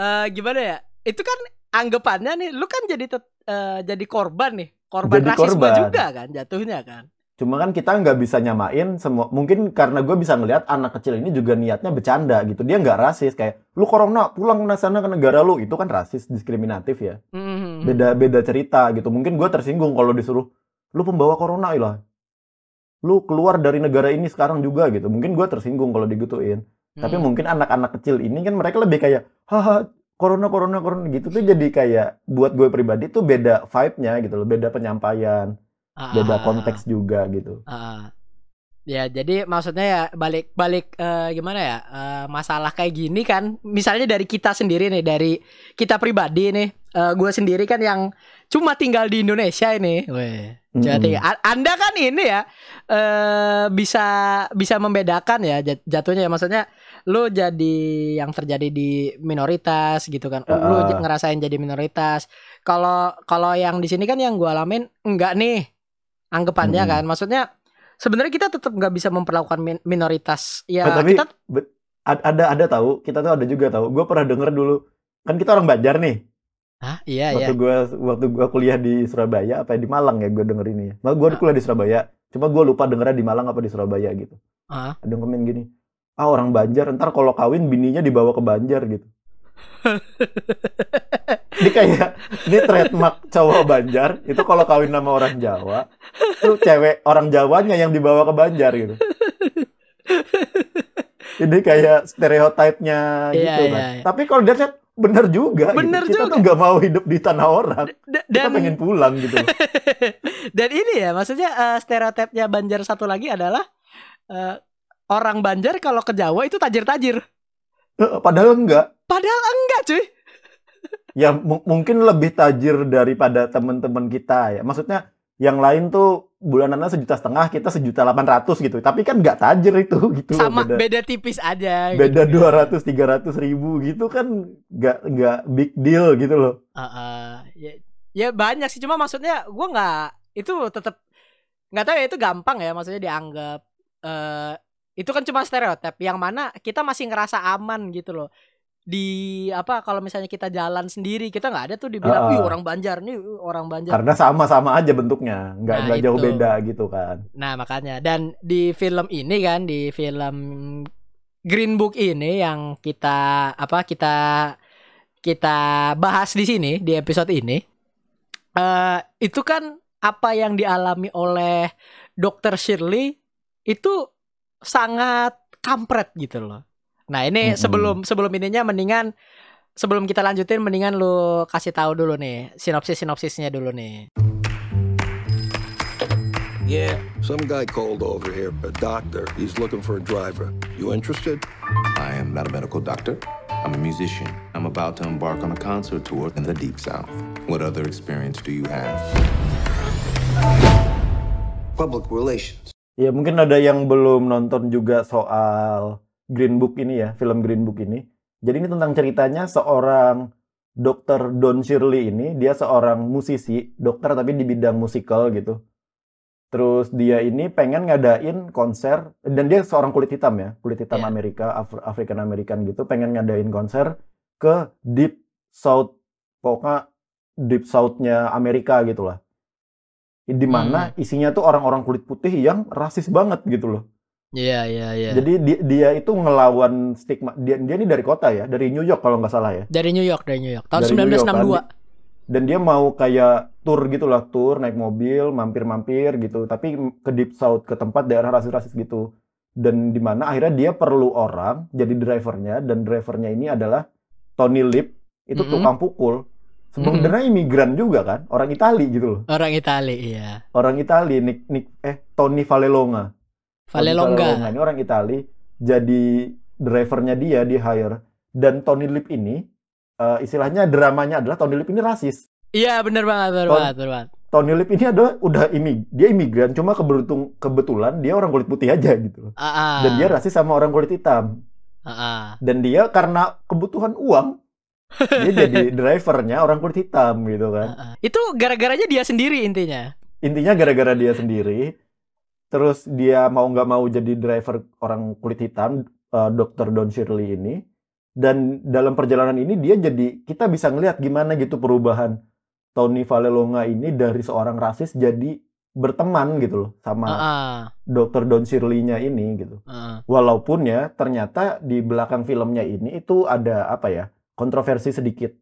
eh, gimana ya? Itu kan anggapannya nih, lu kan jadi eh, jadi korban nih, korban Jadi rasisme korban. juga kan jatuhnya kan. Cuma kan kita nggak bisa nyamain semua. Mungkin karena gue bisa ngelihat anak kecil ini juga niatnya bercanda gitu. Dia nggak rasis kayak lu corona pulang ke sana ke negara lu itu kan rasis diskriminatif ya. Mhm. Beda beda cerita gitu. Mungkin gue tersinggung kalau disuruh lu pembawa corona lah. Lu keluar dari negara ini sekarang juga gitu. Mungkin gue tersinggung kalau digituin. Tapi Mhm. mungkin anak-anak kecil ini kan mereka lebih kayak haha corona corona corona gitu tuh jadi kayak buat gue pribadi tuh beda vibe-nya gitu loh, beda penyampaian, Ah, beda ah, ah, konteks juga gitu. ah, ah. Ya, jadi maksudnya ya balik balik eh, gimana ya? eh, masalah kayak gini kan misalnya dari kita sendiri nih, dari kita pribadi nih. eh, gue sendiri kan yang cuma tinggal di Indonesia ini. Weh. Jadi a- Anda kan ini ya eh bisa bisa membedakan ya jat- jatuhnya ya maksudnya lu jadi yang terjadi di minoritas gitu kan. Lu Heeh. j- ngerasain jadi minoritas. Kalau kalau yang di sini kan yang gua alamin enggak nih anggapannya Mm-mm. kan. Maksudnya sebenarnya kita tetap nggak bisa memperlakukan min- minoritas. Ya Eh, tapi kita ada ada tahu, kita tuh ada juga tahu. Gue pernah denger dulu, kan kita orang Banjar nih. Hah, iya iya. Waktu gue waktu gua kuliah di Surabaya apa di Malang ya gue denger ini ya. Malah gue Ah. kuliah di Surabaya, cuma gue lupa dengernya di Malang apa di Surabaya gitu. Ah. Ada yang komen gini, ah orang Banjar ntar kalau kawin bininya dibawa ke Banjar gitu. Ini kayak ini trademark cowok Banjar itu kalau kawin sama orang Jawa, tuh cewek orang Jawanya yang dibawa ke Banjar gitu. Ini kayak stereotipnya gitu kan. iya, iya. Tapi kalau dia lihat bener juga. gitu. Bener Kita juga. tuh nggak mau hidup di tanah orang. D- Kita dan pengen pulang gitu. Dan ini ya, maksudnya eh, stereotipnya Banjar satu lagi adalah eh, orang Banjar kalau ke Jawa itu tajir-tajir. Eh, Padahal enggak. Padahal enggak, cuy. Ya mu- mungkin lebih tajir daripada teman-teman kita ya. Maksudnya yang lain tuh bulanannya sejuta setengah, kita sejuta delapan ratus gitu. Tapi kan nggak tajir itu gitu. Sama beda, beda tipis aja. beda gitu. dua ratus tiga ratus ribu gitu kan nggak nggak big deal gitu loh. Uh-uh. ya, ya banyak sih, cuma maksudnya gua nggak itu tetap nggak tahu ya itu gampang ya, maksudnya dianggap eh itu kan cuma stereotip yang mana kita masih ngerasa aman gitu loh. Di apa kalau misalnya kita jalan sendiri kita nggak ada tuh dibilang, Ah, "Wih, ah. orang Banjar nih, orang Banjar." Karena sama-sama aja bentuknya, nggak Nah, nggak jauh beda gitu kan. Nah makanya dan di film ini kan di film Green Book ini yang kita apa kita kita bahas di sini di episode ini eh itu kan apa yang dialami oleh Dr. Shirley itu sangat kampret gitu loh. Nah ini Mm-mm. sebelum sebelum ininya mendingan sebelum kita lanjutin mendingan lu kasih tahu dulu nih sinopsis sinopsisnya dulu nih. Yeah, some guy called over here, a doctor. He's looking for a driver. You interested? I am not a medical doctor. I'm a musician. I'm about to embark on a concert tour in the Deep South. What other experience do you have? Public relations. Ya mungkin ada yang belum nonton juga soal Green Book ini ya, film Green Book ini. Jadi ini tentang ceritanya seorang Dr. Don Shirley ini, dia seorang musisi, dokter tapi di bidang musikal gitu. Terus dia ini pengen ngadain konser, dan dia seorang kulit hitam ya, kulit hitam Iya. Amerika, Af- African American gitu, pengen ngadain konser ke Deep South, pokoknya Deep South-nya Amerika gitu lah. Di mana isinya tuh orang-orang kulit putih yang rasis banget gitu loh. Iya iya iya. Jadi dia, dia itu ngelawan stigma. Dia dia ini dari kota ya, dari New York kalau nggak salah ya. Dari New York, dari New York. Tahun Dari New York, 1962. Dan dia mau kayak tour gitu lah, tour naik mobil, mampir-mampir gitu. Tapi ke Deep South, ke tempat daerah rasis-rasis gitu. Dan di mana akhirnya dia perlu orang jadi drivernya dan drivernya ini adalah Tony Lip, itu Mm-mm. tukang pukul. Sebenarnya imigran juga kan, orang Itali gitu loh. Orang Itali, iya. Orang Itali, Nick, Nick eh Tony Vallelonga. Tony Valelonga. Ini orang Itali, jadi drivernya dia di hire dan Tony Lip ini eh, istilahnya dramanya adalah Tony Lip ini rasis. Iya, bener banget, bener Ton- banget, bener banget. Tony Lip ini adalah udah imig dia imigran cuma keberuntung kebetulan dia orang kulit putih aja gitu loh. Ah. Dan dia rasis sama orang kulit hitam. Ah. Dan dia karena kebutuhan uang dia jadi drivernya orang kulit hitam gitu kan. Ah. Itu gara-garanya dia sendiri intinya. Intinya gara-gara dia sendiri terus dia mau nggak mau jadi driver orang kulit hitam eh, Dr. Don Shirley ini dan dalam perjalanan ini dia jadi kita bisa ngelihat gimana gitu perubahan Tony Vallelonga ini dari seorang rasis jadi berteman gitu loh sama Ah, ah. Dr. Don Shirley-nya ini gitu. Ah, Walaupun ya ternyata di belakang filmnya ini itu ada apa ya kontroversi sedikit.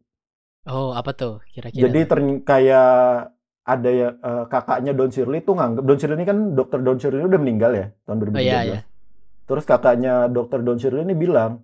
Oh, apa tuh kira-kira? Jadi kayak ada ya eh, kakaknya Don Shirley tuh nganggap Don Shirley ini kan Dr. Don Shirley ini udah meninggal ya tahun 2013. Oh, iya, iya. Terus kakaknya Dr. Don Shirley ini bilang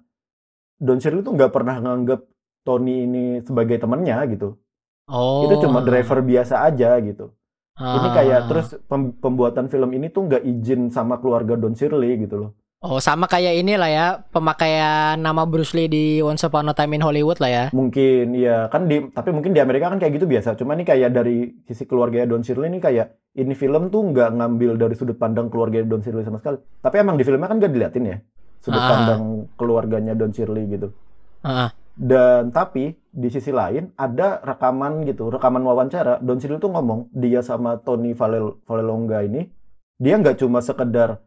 Don Shirley tuh nggak pernah nganggap Tony ini sebagai temannya gitu. Oh. Itu cuma driver biasa aja gitu. Ini Ah. kayak terus pem- pembuatan film ini tuh nggak izin sama keluarga Don Shirley gitu loh. Oh, sama kayak inilah ya, pemakaian nama Bruce Lee di Once Upon a Time in Hollywood lah ya. Mungkin ya kan di tapi mungkin di Amerika kan kayak gitu biasa. Cuma ini kayak dari sisi keluarga Don Shirley ini kayak ini film tuh nggak ngambil dari sudut pandang keluarga Don Shirley sama sekali. Tapi emang di filmnya kan nggak diliatin ya sudut Ah. pandang keluarganya Don Shirley gitu. Ah, Dan tapi di sisi lain ada rekaman gitu, rekaman wawancara. Don Shirley tuh ngomong dia sama Tony Valel- Vallelonga ini dia nggak cuma sekedar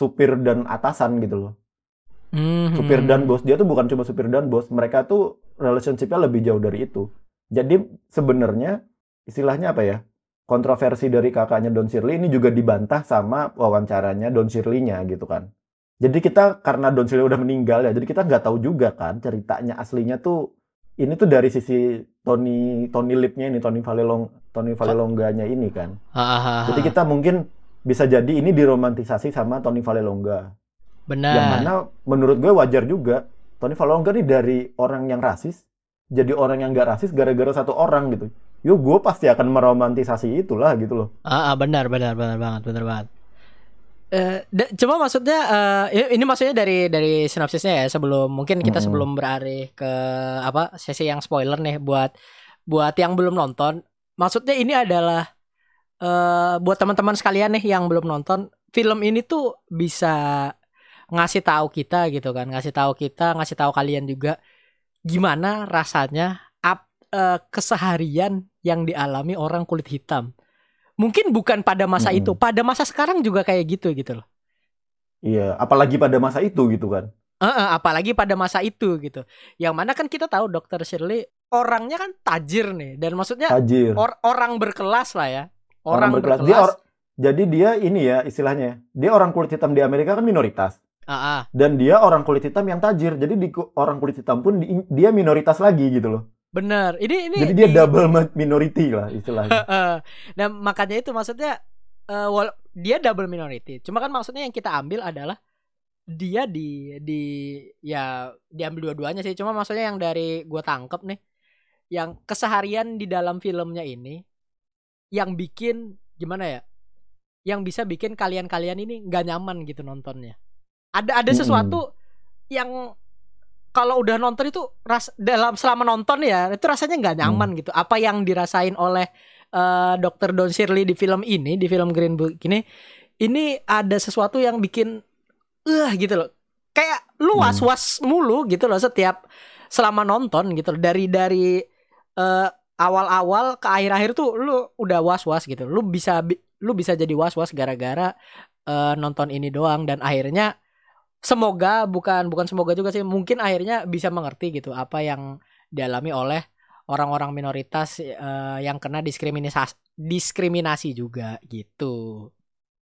supir dan atasan gitu loh. Hmm, Supir hmm. dan bos dia tuh bukan cuma supir dan bos, mereka tuh relationship-nya lebih jauh dari itu. Jadi sebenarnya istilahnya apa ya? Kontroversi dari kakaknya Don Shirley ini juga dibantah sama wawancaranya Don Shirley-nya gitu kan. Jadi kita karena Don Shirley udah meninggal ya, jadi kita nggak tahu juga kan ceritanya aslinya tuh ini tuh dari sisi Tony Tony Lip-nya ini Tony Vallelong Tony Vallelonga-nya ini kan. Ah, ah, ah, Jadi kita mungkin bisa jadi ini diromantisasi sama Tony Vallelonga benar. yang mana menurut gue wajar juga Tony Vallelonga nih dari orang yang rasis jadi orang yang gak rasis gara-gara satu orang gitu yo gue pasti akan meromantisasi itulah gitu loh Ah, ah, benar, benar, benar banget, benar banget. Eh, da- cuma maksudnya eh, ini, maksudnya dari dari sinopsisnya ya sebelum mungkin kita Mm-mm. sebelum beralih ke apa sesi yang spoiler nih buat buat yang belum nonton. Maksudnya ini adalah eh buat teman-teman sekalian nih yang belum nonton film ini tuh bisa ngasih tahu kita gitu kan, ngasih tahu kita, ngasih tahu kalian juga gimana rasanya ap, eh, keseharian yang dialami orang kulit hitam. Mungkin bukan pada masa Mm-mm. itu, pada masa sekarang juga kayak gitu gitu loh. iya apalagi pada masa itu gitu kan Eh, eh, apalagi pada masa itu gitu. Yang mana kan kita tahu Dokter Shirley orangnya kan tajir nih dan maksudnya tajir or- orang berkelas lah ya. Orang, berkelas. Dia or- jadi dia ini ya istilahnya dia orang kulit hitam di Amerika kan minoritas Ah, ah. dan dia orang kulit hitam yang tajir jadi di orang kulit hitam pun di- dia minoritas lagi gitu loh Bener. Ini ini jadi dia di- double minority lah istilahnya nah makanya itu maksudnya eh, wal- dia double minority. Cuma kan maksudnya yang kita ambil adalah dia di di ya diambil dua-duanya sih. Cuma maksudnya yang dari gua tangkep nih, yang keseharian di dalam filmnya ini, yang bikin gimana ya? Yang bisa bikin kalian-kalian ini nggak nyaman gitu nontonnya. Ada ada Mm-mm. sesuatu yang kalau udah nonton itu ras dalam selama nonton ya itu rasanya nggak nyaman gitu. Apa yang dirasain oleh eh, Dr. Don Shirley di film ini, di film Green Book ini, ini ada sesuatu yang bikin eh gitu loh. Kayak lu Hmm. was-was mulu gitu loh setiap selama nonton gitu loh. Dari dari eh, awal-awal ke akhir-akhir tuh lu udah was-was gitu. Lu bisa bi- lu bisa jadi was-was gara-gara eh, nonton ini doang dan akhirnya semoga bukan bukan semoga juga sih mungkin akhirnya bisa mengerti gitu apa yang dialami oleh orang-orang minoritas eh, yang kena diskriminasi diskriminasi juga gitu.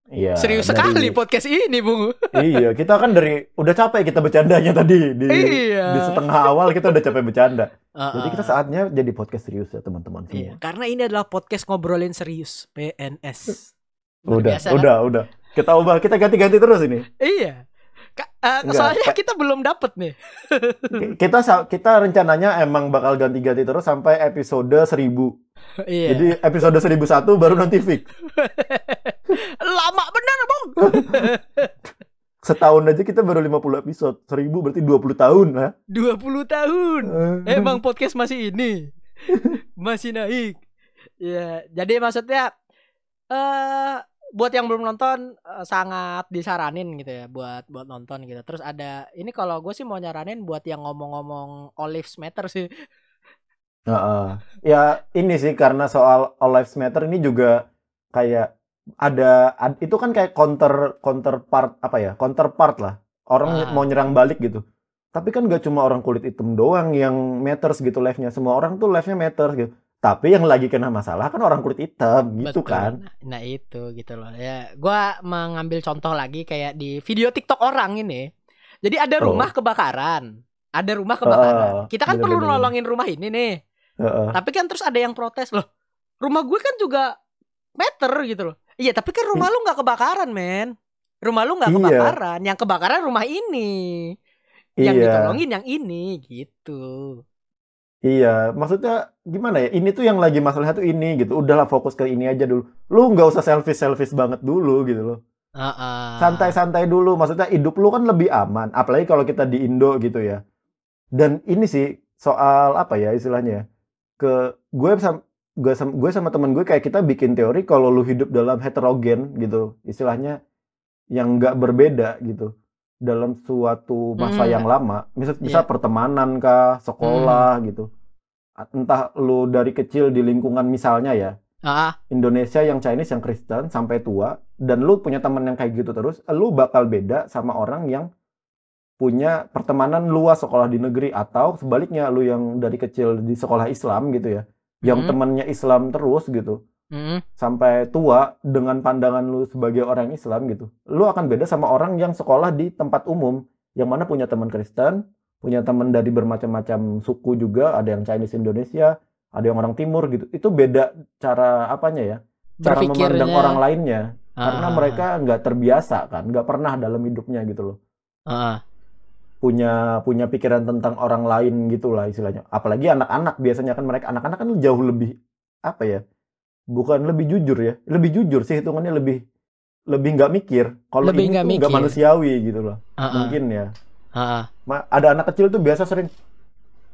Iya, Serius dari- sekali podcast ini, Bung. iya kita kan dari udah capek kita bercandanya tadi di iya. di setengah awal kita udah capek bercanda. Uh-uh. Jadi kita saatnya jadi podcast serius ya teman-teman Iya, karena ini adalah podcast ngobrolin serius PNS. Udah, biasa kan? udah, udah. Kita ubah, kita ganti-ganti terus ini. Iya. Ka- Enggak, soalnya kita belum dapet nih. Ki- Kita kita rencananya emang bakal ganti-ganti terus sampai episode 1000. iya. Jadi episode 1001 baru nanti fix. Lama bener, Bung. Setahun aja kita baru 50 episode. 1000 berarti 20 tahun lah. 20 tahun. Eh, Emang podcast masih ini. Masih naik. Iya, jadi maksudnya eh buat yang belum nonton eh, sangat disaranin gitu ya buat buat nonton gitu. Terus ada ini kalau gue sih mau nyaranin buat yang ngomong-ngomong All Lives Matter sih. Heeh. Ya ini sih karena soal All Lives Matter ini juga kayak ada ad- itu kan kayak counter counterpart apa ya counterpart lah orang Ah. mau nyerang balik gitu tapi kan gak cuma orang kulit hitam doang yang matters gitu live-nya semua orang tuh live-nya matters gitu tapi yang lagi kena masalah kan orang kulit hitam gitu Betul. kan Nah, nah itu gitu loh. Ya, gua mengambil contoh lagi kayak di video TikTok orang ini. Jadi ada Oh. rumah kebakaran. Ada rumah kebakaran. Ah, Kita kan perlu nolongin rumah ini nih. Heeh. Tapi kan terus ada yang protes loh. Rumah gue kan juga meter gitu loh. Iya, tapi kan rumah lu nggak kebakaran, men. Rumah lu nggak Iya. kebakaran. Yang kebakaran rumah ini. Yang iya ditolongin yang ini gitu. iya maksudnya gimana ya ini tuh yang lagi masalahnya tuh ini gitu udahlah fokus ke ini aja dulu lu nggak usah selfish selfish banget dulu gitu loh Heeh. santai-santai dulu maksudnya hidup lu kan lebih aman apalagi kalau kita di Indo gitu ya dan ini sih soal apa ya istilahnya ya, ke gue gue sama, gue sama temen gue kayak kita bikin teori kalau lu hidup dalam heterogen gitu. Istilahnya yang nggak berbeda gitu. Dalam suatu masa Hmm. yang lama. Misal bisa Iya. pertemanan kah sekolah gitu. Entah lu dari kecil di lingkungan misalnya ya. Ah, Indonesia yang Chinese yang Kristen sampai tua dan lu punya teman yang kayak gitu terus lu bakal beda sama orang yang punya pertemanan luas sekolah di negeri atau sebaliknya lu yang dari kecil di sekolah Islam gitu ya yang Mhm. temennya Islam terus gitu mm, sampai tua dengan pandangan lu sebagai orang Islam gitu lu akan beda sama orang yang sekolah di tempat umum yang mana punya teman Kristen punya teman dari bermacam-macam suku juga ada yang Chinese Indonesia ada yang orang Timur gitu. Itu beda cara apanya ya? Cara memandang orang lainnya. Karena Ah, mereka nggak terbiasa kan nggak pernah dalam hidupnya gitu loh. Ah. Punya punya pikiran tentang orang lain gitulah istilahnya. Apalagi anak-anak biasanya kan mereka anak-anak kan jauh lebih apa ya bukan lebih jujur ya lebih jujur sih hitungannya lebih lebih nggak mikir. Kalau Lebih ini nggak mikir. manusiawi gitu loh Ah, ah, mungkin ya. Ah. Ma- ada anak kecil tuh biasa sering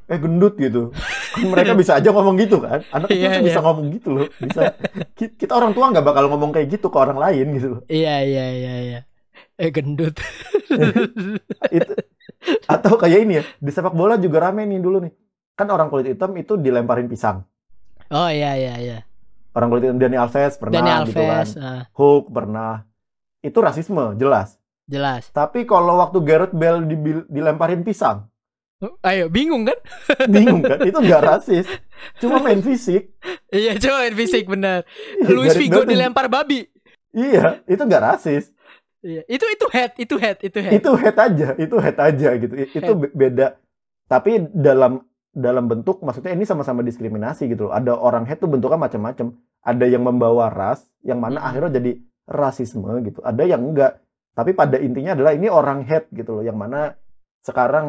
eh gendut gitu. Kan mereka bisa aja ngomong gitu kan. Anak kecil Iya, tuh bisa iya. ngomong gitu loh bisa. Ki- kita orang tua nggak bakal ngomong kayak gitu ke orang lain gitu loh. Iya iya iya iya. Eh gendut. itu atau kayak ini ya di sepak bola juga rame nih dulu nih kan orang kulit hitam itu dilemparin pisang oh iya iya iya. orang kulit hitam Dani Alves pernah Dani gitu kan Alves, ah, Hulk pernah itu rasisme jelas jelas. tapi kalau waktu Gareth Bale dilemparin pisang Ayo bingung kan? bingung kan itu nggak rasis cuma main fisik Iya coba fisik bener. Iya, Luis Figo dilempar babi. iya itu nggak rasis Iya itu itu head itu head itu head. itu head aja itu head aja gitu. I- itu be- beda. Tapi dalam dalam bentuk maksudnya ini sama-sama diskriminasi gitu loh. Ada orang head tuh bentuknya macam-macam. Ada yang membawa ras yang mana Mhm. akhirnya jadi rasisme gitu. Ada yang enggak. Tapi pada intinya adalah ini orang head gitu loh. Yang mana sekarang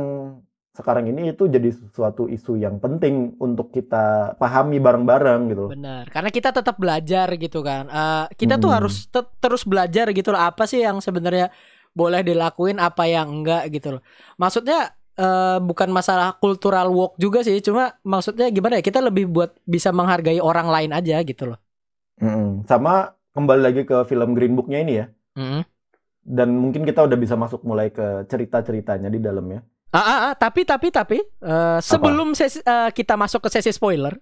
sekarang ini itu jadi suatu isu yang penting untuk kita pahami bareng-bareng gitu loh Benar, karena kita tetap belajar gitu kan. Eh, kita tuh Hmm. harus te- terus belajar gitu loh. Apa sih yang sebenarnya boleh dilakuin, apa yang enggak gitu loh. Maksudnya eh, bukan masalah cultural walk juga sih, cuma maksudnya gimana ya? Kita lebih buat bisa menghargai orang lain aja gitu loh. Mm-mm. sama kembali lagi ke film Green Book-nya ini ya Mm. dan mungkin kita udah bisa masuk mulai ke cerita-ceritanya di dalamnya Ah, ah, ah, tapi tapi tapi eh, sebelum sesi- eh, kita masuk ke sesi spoiler,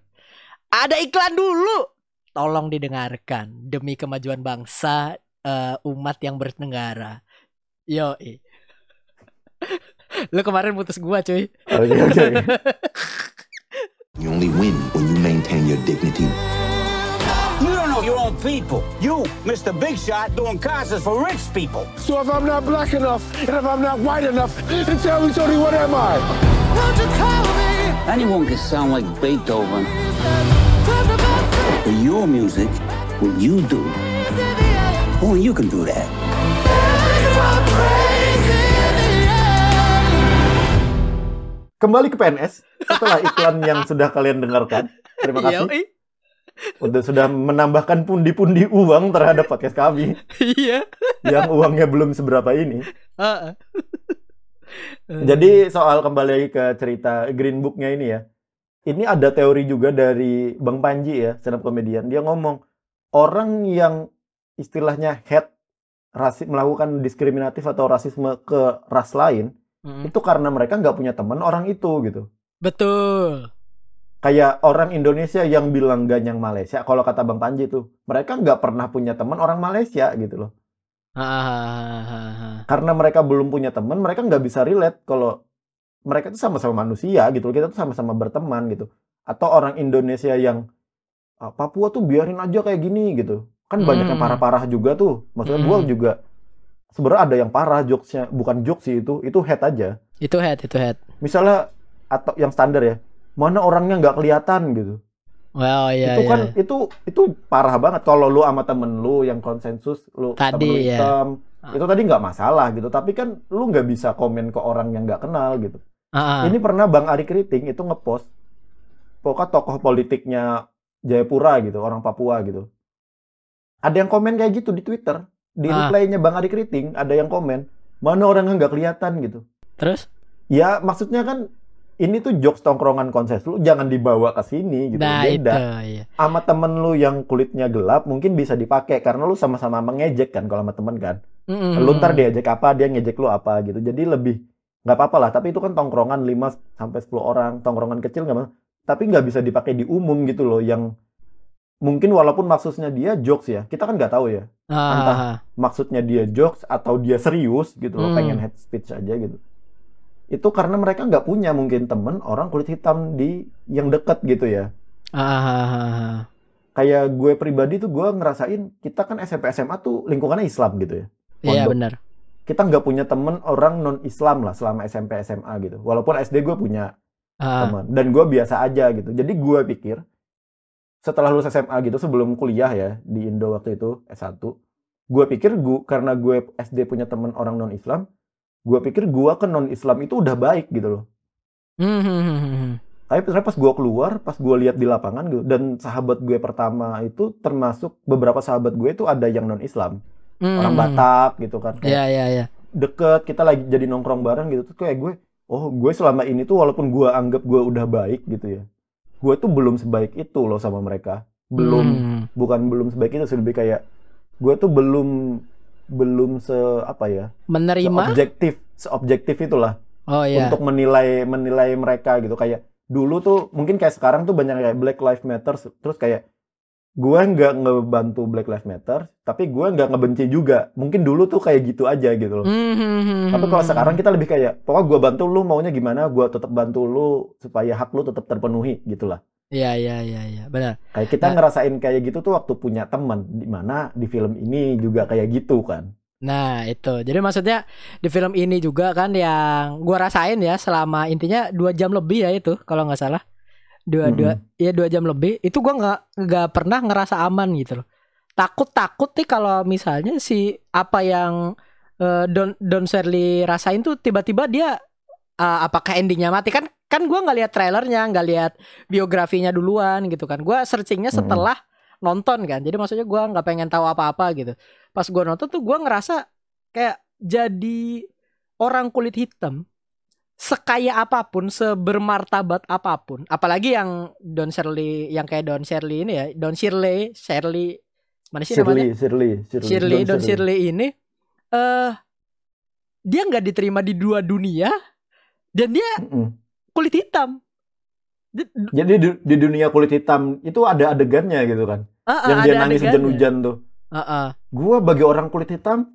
ada iklan dulu. Tolong didengarkan demi kemajuan bangsa eh, umat yang bernegara. Yo, lu kemarin putus gua cuy. Oke oke. You only win when you maintain your dignity. Your own people. You, Mr. Big Shot, doing concerts for rich people. So if I'm not black enough and if I'm not white enough, then tell me, Tony, what am I? Anyone can sound like Beethoven. But your music, what you do, only you can do that. Kembali ke PNS setelah iklan yang sudah kalian dengarkan. Terima kasih Yoi. Udah sudah menambahkan pundi-pundi uang terhadap podcast kami Iya. yang uangnya belum seberapa ini. Heeh. Jadi soal kembali ke cerita Green Book-nya ini ya. ini ada teori juga dari Bang Panji ya, stand up comedian. Dia ngomong orang yang istilahnya head rasi melakukan diskriminatif atau rasisme ke ras lain Mm. itu karena mereka nggak punya teman orang itu gitu. Betul. Kayak orang Indonesia yang bilang ganyang Malaysia, kalau kata Bang Panji tuh, mereka nggak pernah punya teman orang Malaysia gitu loh. Karena mereka belum punya teman, mereka nggak bisa relate kalau mereka tuh sama-sama manusia gitu loh. Kita tuh sama-sama berteman gitu. Atau orang Indonesia yang "Ah, Papua tuh biarin aja kayak gini gitu. Kan banyak yang Hmm. parah-parah juga tuh. Maksudnya gua Hmm. juga sebenarnya ada yang parah jokesnya, bukan jokes sih itu, itu head aja. Itu head, itu head. Misalnya atau yang standar ya, mana orangnya nggak kelihatan gitu. Well, iya, itu iya. kan itu itu parah banget kalau lu sama temen lu yang konsensus lu Tadi, temen lu ya. hitam Ah. itu tadi nggak masalah gitu tapi kan lu nggak bisa komen ke orang yang nggak kenal gitu ah. ini pernah bang Ari Keriting itu ngepost pokoknya tokoh politiknya Jayapura gitu orang Papua gitu ada yang komen kayak gitu di Twitter di Ah. reply-nya bang Ari Keriting ada yang komen mana orangnya nggak kelihatan gitu Terus? ya maksudnya kan ini tuh jokes tongkrongan konses lu jangan dibawa ke sini gitu Nah, beda itu, iya. sama temen lu yang kulitnya gelap mungkin bisa dipakai karena lu sama-sama mengejek kan kalau sama temen kan Mm-mm. lu ntar diejek apa dia ngejek lu apa gitu jadi lebih nggak apa-apa lah tapi itu kan tongkrongan 5 sampai 10 orang tongkrongan kecil nggak tapi nggak bisa dipakai di umum gitu loh yang mungkin walaupun maksudnya dia jokes ya kita kan nggak tahu ya Ah, entah. ah, ah. maksudnya dia jokes atau dia serius gitu loh Hmm. pengen head speech aja gitu itu karena mereka nggak punya mungkin temen orang kulit hitam di yang deket gitu ya Ah, ah, ah, ah. kayak gue pribadi tuh gue ngerasain kita kan SMP SMA tuh lingkungannya Islam gitu ya. Iya, benar. Kita nggak punya temen orang non Islam lah selama SMP SMA gitu. Walaupun SD gue punya Ah, teman dan gue biasa aja gitu. Jadi gue pikir setelah lulus SMA gitu sebelum kuliah ya di Indo waktu itu S1, gue pikir gue karena gue SD punya temen orang non Islam, gue pikir gue ke non Islam itu udah baik gitu loh. Hmm, hmm, hmm, hmm. Tapi ternyata pas gue keluar, pas gue lihat di lapangan gitu, dan sahabat gue pertama itu termasuk beberapa sahabat gue itu ada yang non Islam, Hmm, orang. Batak gitu kan, Iya, iya, iya. deket, kita lagi jadi nongkrong bareng gitu, tuh kayak gue, oh gue selama ini tuh walaupun gue anggap gue udah baik gitu ya, gue tuh belum sebaik itu loh sama mereka, belum, Hmm. bukan belum sebaik itu, lebih kayak gue tuh belum belum se apa ya, Menerima? seobjektif, seobjektif itulah. Oh iya. untuk menilai menilai mereka gitu. Kayak dulu tuh mungkin kayak sekarang tuh banyak kayak Black Lives Matter terus kayak gue nggak ngebantu Black Lives Matter tapi gue nggak ngebenci juga. Mungkin dulu tuh kayak gitu aja gitu loh. Hmm, hmm, hmm, tapi kalau sekarang kita lebih kayak pokoknya gue bantu lu maunya gimana gue tetap bantu lu supaya hak lu tetap terpenuhi gitulah Iya, iya, iya, iya. Benar. kayak kita Nah. ngerasain kayak gitu tuh waktu punya teman di mana di film ini juga kayak gitu kan Nah, itu. Jadi maksudnya di film ini juga kan yang gua rasain ya selama intinya dua jam lebih ya itu kalau nggak salah. Dua dua ya dua jam lebih itu gua nggak nggak pernah ngerasa aman gitu loh. Takut takut nih kalau misalnya si apa yang eh, Don Don Shirley rasain tuh tiba-tiba dia eh, apakah endingnya mati kan kan gua nggak lihat trailernya nggak lihat biografinya duluan gitu kan. Gua searchingnya setelah nonton kan. Jadi maksudnya gua nggak pengen tahu apa-apa gitu pas gue nonton tuh gue ngerasa kayak jadi orang kulit hitam sekaya apa pun, sebermartabat apa pun, apalagi yang Don Shirley, yang kayak Don Shirley ini ya, Don Shirley, Shirley, mana sih namanya? Shirley Shirley Shirley, Don Shirley. Shirley ini, eh dia nggak diterima di dua dunia dan dia Mm-mm. Kulit hitam. Di- Jadi di, di dunia kulit hitam itu ada adegannya gitu kan. Ah, ah, yang dia nangis hujan-hujan tuh. Ah, ah. Gua bagi orang kulit hitam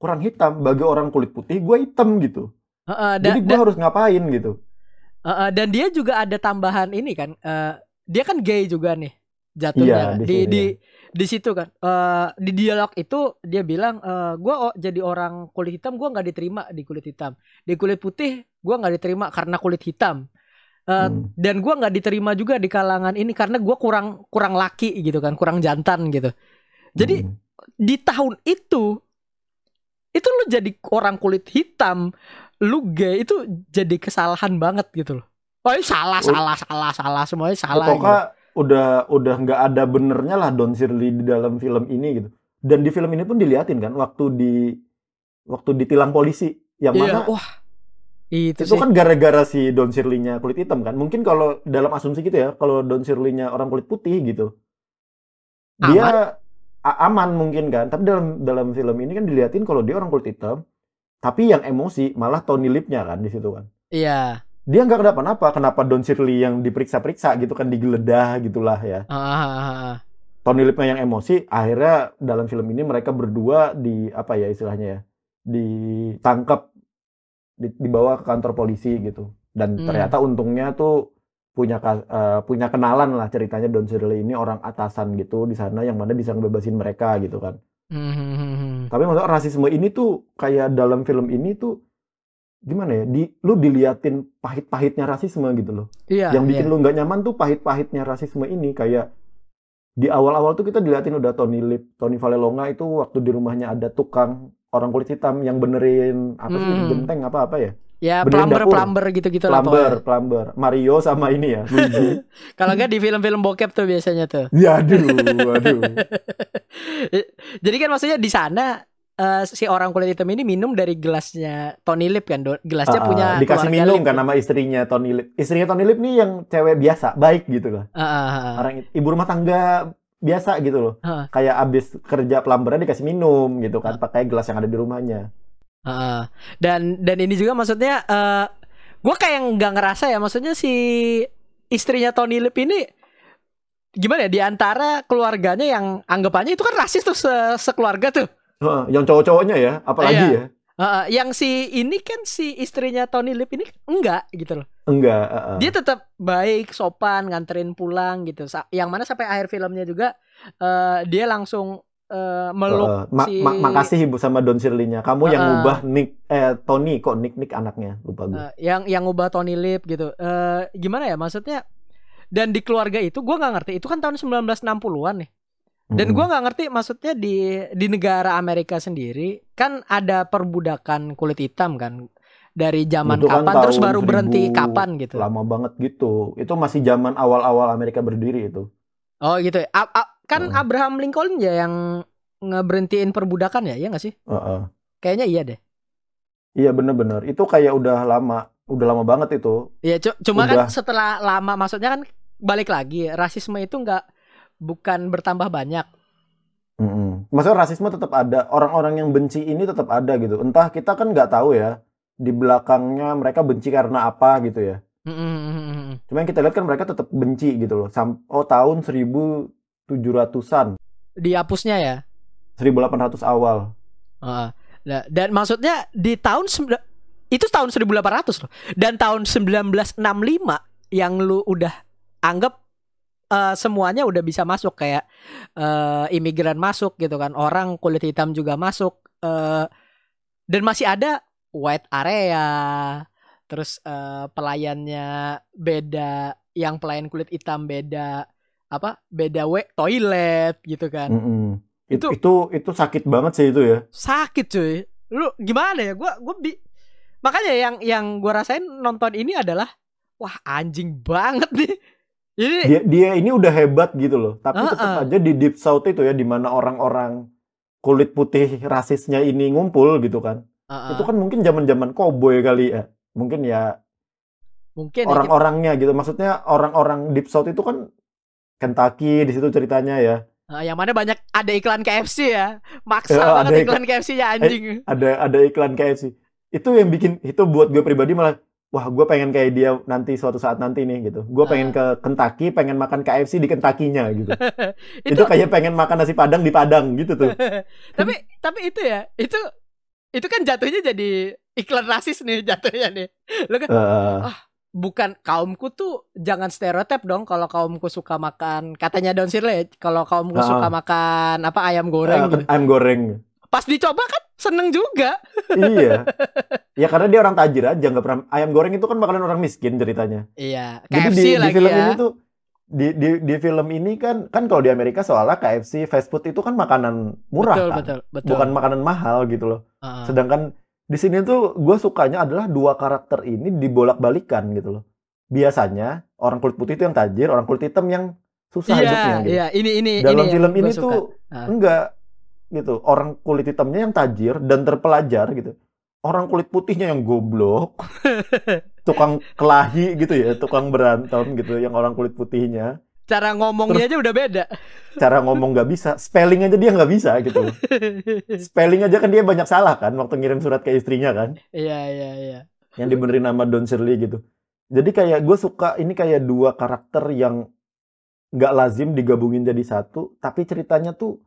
kurang hitam, bagi orang kulit putih gua hitam gitu. Ah, ah, da- Jadi gua harus ngapain gitu. Uh, uh, dan dia juga ada tambahan ini kan uh, dia kan gay juga nih Iya, jatuhnya di di sini, di di situ kan Uh, di dialog itu dia bilang uh, gue jadi orang kulit hitam gue nggak diterima di kulit hitam di kulit putih gue nggak diterima karena kulit hitam Uh, Hmm. dan gue nggak diterima juga di kalangan ini karena gue kurang kurang laki gitu kan kurang jantan gitu jadi Hmm. di tahun itu itu lu jadi orang kulit hitam lu gay itu jadi kesalahan banget gitu loh oh ini salah salah salah salah semuanya Ya, salah pokoknya gitu. udah udah nggak ada benernya lah Don Shirley di dalam film ini gitu. Dan di film ini pun diliatin kan waktu di waktu ditilang polisi yang Iya, mana wah Itu, Itu sih. kan gara-gara si Don Shirley-nya kulit hitam kan. Mungkin kalau dalam asumsi gitu ya, kalau Don Shirley-nya orang kulit putih gitu. Dia a- aman mungkin kan. Tapi dalam dalam film ini kan diliatin kalau dia orang kulit hitam, tapi yang emosi malah Tony Lip-nya kan di situ kan. Iya. Dia nggak kenapa-napa. Kenapa Don Shirley yang diperiksa-periksa gitu kan digeledah gitulah ya. Ah, ah, ah, ah. Tony Lipnya yang emosi, akhirnya dalam film ini mereka berdua di apa ya istilahnya ya, ditangkap, di- dibawa ke kantor polisi gitu. Dan Hmm. ternyata untungnya tuh punya eh, punya kenalan lah ceritanya Don Shirley ini orang atasan gitu di sana yang mana bisa ngebebasin mereka gitu kan. Hmm, hmm, hmm, hmm. Tapi maksudnya rasisme ini tuh kayak dalam film ini tuh gimana ya? Di lu diliatin pahit-pahitnya rasisme gitu loh Iya. yang bikin iya. lu nggak nyaman tuh pahit-pahitnya rasisme ini kayak di awal-awal tuh kita diliatin udah Tony Lip, Tony Vallelonga itu waktu di rumahnya ada tukang orang kulit hitam yang benerin apa sih Hmm. genteng apa apa ya Ya benerin plumber dapur. plumber gitu-gitu lah plumber pokoknya. plumber Mario sama ini ya Kalau nggak di film-film bokep tuh biasanya tuh. ya aduh aduh Jadi kan maksudnya di sana eh, si orang kulit hitam ini minum dari gelasnya Tony Lip kan, gelasnya Ah, punya dikasih minum Lip. kan sama istrinya Tony Lip istrinya Tony Lip nih yang cewek biasa baik gitu lah Ah, ah, ah. orang ibu rumah tangga biasa gitu loh Ah. kayak abis kerja plumbernya dikasih minum gitu kan pakai gelas yang ada di rumahnya Heeh. Dan dan ini juga maksudnya eh gue kayak nggak ngerasa ya maksudnya si istrinya Tony Lip ini gimana ya di antara keluarganya yang anggapannya itu kan rasis tuh se- sekeluarga tuh. Heeh, yang cowok-cowoknya ya apalagi Iya. ya Heeh, yang si ini kan si istrinya Tony Lip ini enggak gitu loh. Enggak, heeh. Dia tetap baik, sopan, nganterin pulang gitu. Sa- Yang mana sampai akhir filmnya juga eh dia langsung eh, meluk Heeh. Ma- si ma- makasih ibu sama Don Shirley-nya. Kamu yang Heeh. ngubah Nick eh Tony kok Nick Nick anaknya lupa gue. Eh, yang yang ngubah Tony Lip gitu. Eh gimana ya maksudnya? Dan di keluarga itu gua nggak ngerti. Itu kan tahun 1960-an nih. Dan gua nggak ngerti maksudnya di di negara Amerika sendiri kan ada perbudakan kulit hitam kan dari zaman Itu kan kapan terus baru berhenti 1000 kapan gitu. lama banget gitu. Itu masih zaman awal-awal Amerika berdiri itu. Oh gitu. ya. A- a- kan Heeh. Abraham Lincoln ya yang ngeberhentiin perbudakan ya, ya nggak sih? Heeh. Kayaknya iya deh. Iya bener-bener. Itu kayak udah lama, udah lama banget itu. Ya cu- cuma Udah. kan setelah lama maksudnya kan balik lagi rasisme itu nggak bukan bertambah banyak. Mm-mm. Maksudnya rasisme tetap ada, orang-orang yang benci ini tetap ada gitu. Entah kita kan nggak tahu ya di belakangnya mereka benci karena apa gitu ya. Mm-mm. Cuma yang kita lihat kan mereka tetap benci gitu loh. Sam oh tahun 1700-an, Dihapusnya ya. 1800 awal. Heeh. Nah, dan maksudnya di tahun itu tahun 1800 loh. Dan tahun 1965 yang lu udah anggap eh, semuanya udah bisa masuk kayak eh, imigran masuk gitu kan. Orang kulit hitam juga masuk eh, dan masih ada white area. Terus eh, pelayannya beda, yang pelayan kulit hitam beda apa? Beda we toilet gitu kan. Mm-mm. Itu, Itu- itu itu sakit banget sih itu ya. sakit cuy lu gimana ya gua gua bi makanya yang yang gua rasain nonton ini adalah wah anjing banget nih ini Dia dia ini udah hebat gitu loh. Tapi Heeh. tetap aja di deep south itu ya di mana orang-orang kulit putih rasisnya ini ngumpul gitu kan. uh-uh, Itu kan mungkin zaman-zaman koboi kali ya. Mungkin ya mungkin ya, orang-orangnya gitu. Maksudnya orang-orang deep south itu kan Kentucky di situ ceritanya ya. uh, yang mana banyak ada iklan KFC ya maksa Ya, banget ada Eh, iklan KFC-nya anjing Ada ada iklan KFC. Itu yang bikin itu buat gue pribadi malah wah gue pengen kayak dia nanti suatu saat nanti nih gitu. Gue pengen ke Kentucky, pengen makan KFC di Kentucky-nya gitu. itu, itu kayak pengen makan nasi padang di Padang gitu tuh. tapi tapi itu ya itu itu kan jatuhnya jadi iklan rasis nih jatuhnya nih lu kan Eh, bukan kaumku tuh jangan stereotip dong kalau kaumku suka makan katanya Don Shirley kalau kaumku Ah. suka makan apa ayam goreng gitu. eh, ayam goreng. Pas dicoba kan seneng juga. iya. Ya karena dia orang tajir aja nggak pernah ayam goreng itu kan makanan orang miskin ceritanya. Iya, Jadi KFC di, di lagi film ya. ini tuh di, di di film ini kan kan kalau di Amerika soalnya KFC fast food itu kan makanan murah betul, kan. betul, betul. Bukan makanan mahal gitu loh. Heeh. Sedangkan di sini tuh gue sukanya adalah dua karakter ini dibolak-balikan gitu loh. Biasanya orang kulit putih itu yang tajir, orang kulit hitam yang susah Iya, hidupnya gitu. iya, ini ini Dalam ini film ini suka. tuh Ah. enggak gitu. Orang kulit hitamnya yang tajir dan terpelajar gitu. orang kulit putihnya yang goblok, tukang kelahi gitu ya, tukang berantem gitu, yang orang kulit putihnya. Cara ngomongnya aja udah beda. Cara ngomong nggak bisa, spelling aja dia nggak bisa gitu. Spelling aja kan dia banyak salah kan, waktu ngirim surat ke istrinya kan, Iya iya iya. yang dibenerin nama Don Shirley gitu. Jadi kayak gue suka ini kayak dua karakter yang nggak lazim digabungin jadi satu, tapi ceritanya tuh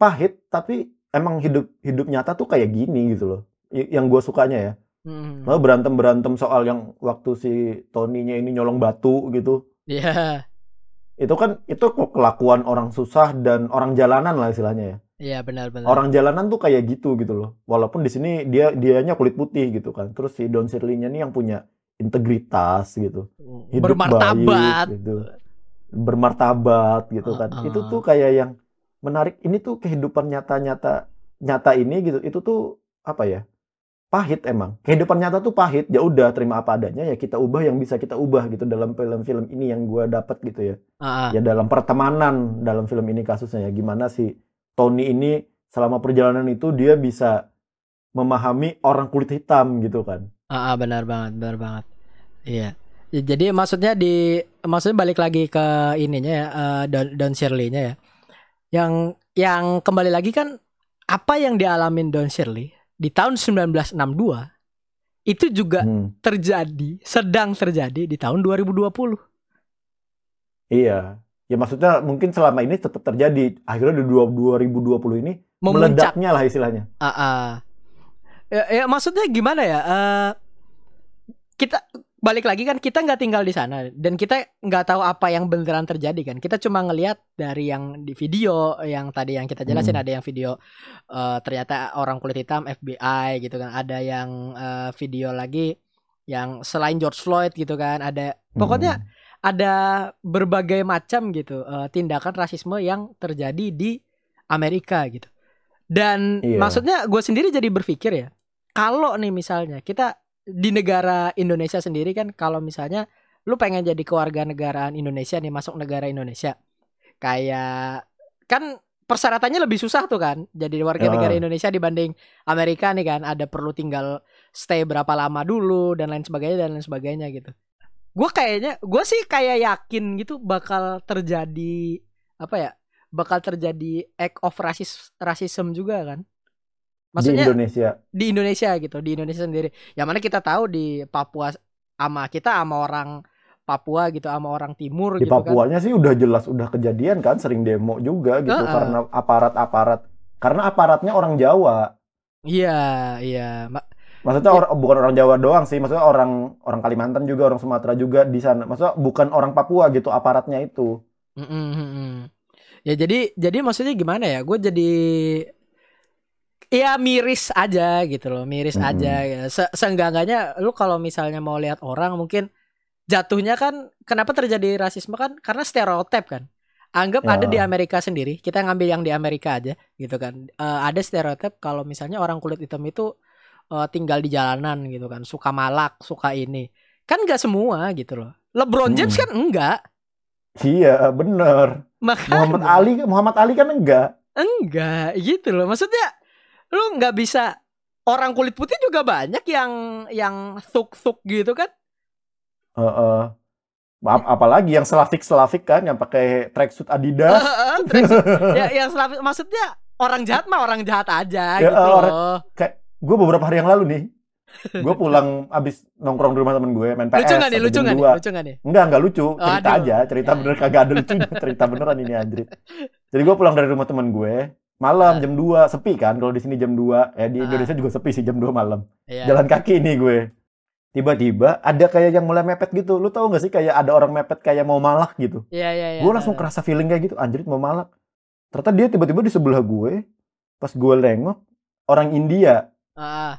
pahit, tapi emang hidup hidup nyata tuh kayak gini gitu loh. Yang gue sukanya ya. Hmm. Malah berantem-berantem soal yang waktu si Tony-nya ini nyolong batu gitu. Iya. Itu kan itu kok kelakuan orang susah dan orang jalanan lah istilahnya ya. Iya benar-benar. Orang jalanan tuh kayak gitu gitu loh. Walaupun di sini dia dianya kulit putih gitu kan. Terus si Don Shirley-nya nih yang punya integritas gitu. Hidup bermartabat. baik, gitu. Bermartabat gitu kan. Uh-uh. Itu tuh kayak yang menarik. Ini tuh kehidupan nyata-nyata nyata ini gitu. Itu tuh apa ya? Pahit emang. Kehidupan nyata tuh pahit. Ya udah terima apa adanya ya kita ubah yang bisa kita ubah gitu dalam film-film ini yang gua dapat gitu ya. Ah. Ya dalam pertemanan dalam film ini kasusnya ya gimana si Tony ini selama perjalanan itu dia bisa memahami orang kulit hitam gitu kan. Ah, ah, benar banget, benar banget. Iya. Ya, jadi maksudnya di maksudnya balik lagi ke ininya ya eh, Don, Don Shirley-nya ya. Yang yang kembali lagi kan apa yang dialamin Don Shirley di tahun 1962 itu juga Hmm. terjadi, sedang terjadi di tahun 2020. Iya. Ya maksudnya mungkin selama ini tetap terjadi. Akhirnya di dua- 2020 ini Memuncak. meledaknya lah istilahnya. Ah, ah. Ya, ya, maksudnya gimana ya? Eh, kita balik lagi kan kita nggak tinggal di sana dan kita nggak tahu apa yang beneran terjadi kan. Kita cuma ngelihat dari yang di video yang tadi yang kita jelasin Hmm. ada yang video eh, ternyata orang kulit hitam FBI gitu kan. Ada yang eh, video lagi yang selain George Floyd gitu kan. Ada pokoknya Hmm. ada berbagai macam gitu eh, tindakan rasisme yang terjadi di Amerika gitu. Dan Iya. maksudnya gue sendiri jadi berpikir ya, kalau nih misalnya kita di negara Indonesia sendiri kan, kalau misalnya lu pengen jadi keluarga negaraan Indonesia nih masuk negara Indonesia, kayak kan persyaratannya lebih susah tuh kan, jadi warga Ya. negara Indonesia dibanding Amerika nih kan, ada perlu tinggal stay berapa lama dulu dan lain sebagainya dan lain sebagainya gitu. Gue kayaknya, gue sih kayak yakin gitu bakal terjadi apa ya? Bakal terjadi act of rasis rasism juga kan? Di Maksudnya Indonesia. di Indonesia gitu, di Indonesia sendiri. Yang mana kita tahu di Papua sama kita sama orang Papua gitu, sama orang timur Di gitu kan. Papuanya sih udah jelas udah kejadian kan, sering demo juga gitu Heeh. karena aparat-aparat. Karena aparatnya orang Jawa. Iya, iya. Ma- Maksudnya Iya. orang bukan orang Jawa doang sih, maksudnya orang orang Kalimantan juga, orang Sumatera juga di sana. Maksudnya bukan orang Papua gitu aparatnya itu. Mm, mm, mm, mm. Ya jadi jadi maksudnya gimana ya? Gue jadi ya miris aja gitu loh, miris Mm-mm. aja. Ya. Se seenggak-enggaknya lu kalau misalnya mau lihat orang mungkin jatuhnya kan kenapa terjadi rasisme kan karena stereotip kan. Anggap Ya. ada di Amerika sendiri, kita ngambil yang di Amerika aja gitu kan. Eh, ada stereotip kalau misalnya orang kulit hitam itu eh, tinggal di jalanan gitu kan, suka malak, suka ini. Kan nggak semua gitu loh. LeBron James Mm. kan enggak. Iya, bener. Makanya Muhammad Ali Muhammad Ali kan enggak. Enggak gitu loh. Maksudnya lu nggak bisa orang kulit putih juga banyak yang yang thuk-thuk gitu kan. Heeh. Ap- apalagi yang selafik-selafik kan yang pakai tracksuit Adidas. Terus, ya yang selalu- maksudnya orang jahat mah orang jahat aja Ya, gitu orang- loh. gue beberapa hari yang lalu nih, gue pulang abis nongkrong di rumah temen gue main PS. Lucu nggak nih? Lucu nggak nih? 2. Lucu nggak nih? Enggak, enggak lucu. Cerita Aduh. aja, cerita bener kagak ada lucunya. cerita beneran ini anjrit. Jadi gue pulang dari rumah temen gue, malam Ah. jam 2, sepi kan kalau di sini jam 2. Ya di Ah. Indonesia juga sepi sih jam 2 malam. Iya. Jalan kaki nih gue. Tiba-tiba ada kayak yang mulai mepet gitu. Lu tahu gak sih kayak ada orang mepet kayak mau malak gitu. Iya iya iya. gue langsung kerasa feeling kayak gitu, anjrit mau malak. Ternyata dia tiba-tiba di sebelah gue, pas gue nengok, orang India. Ah,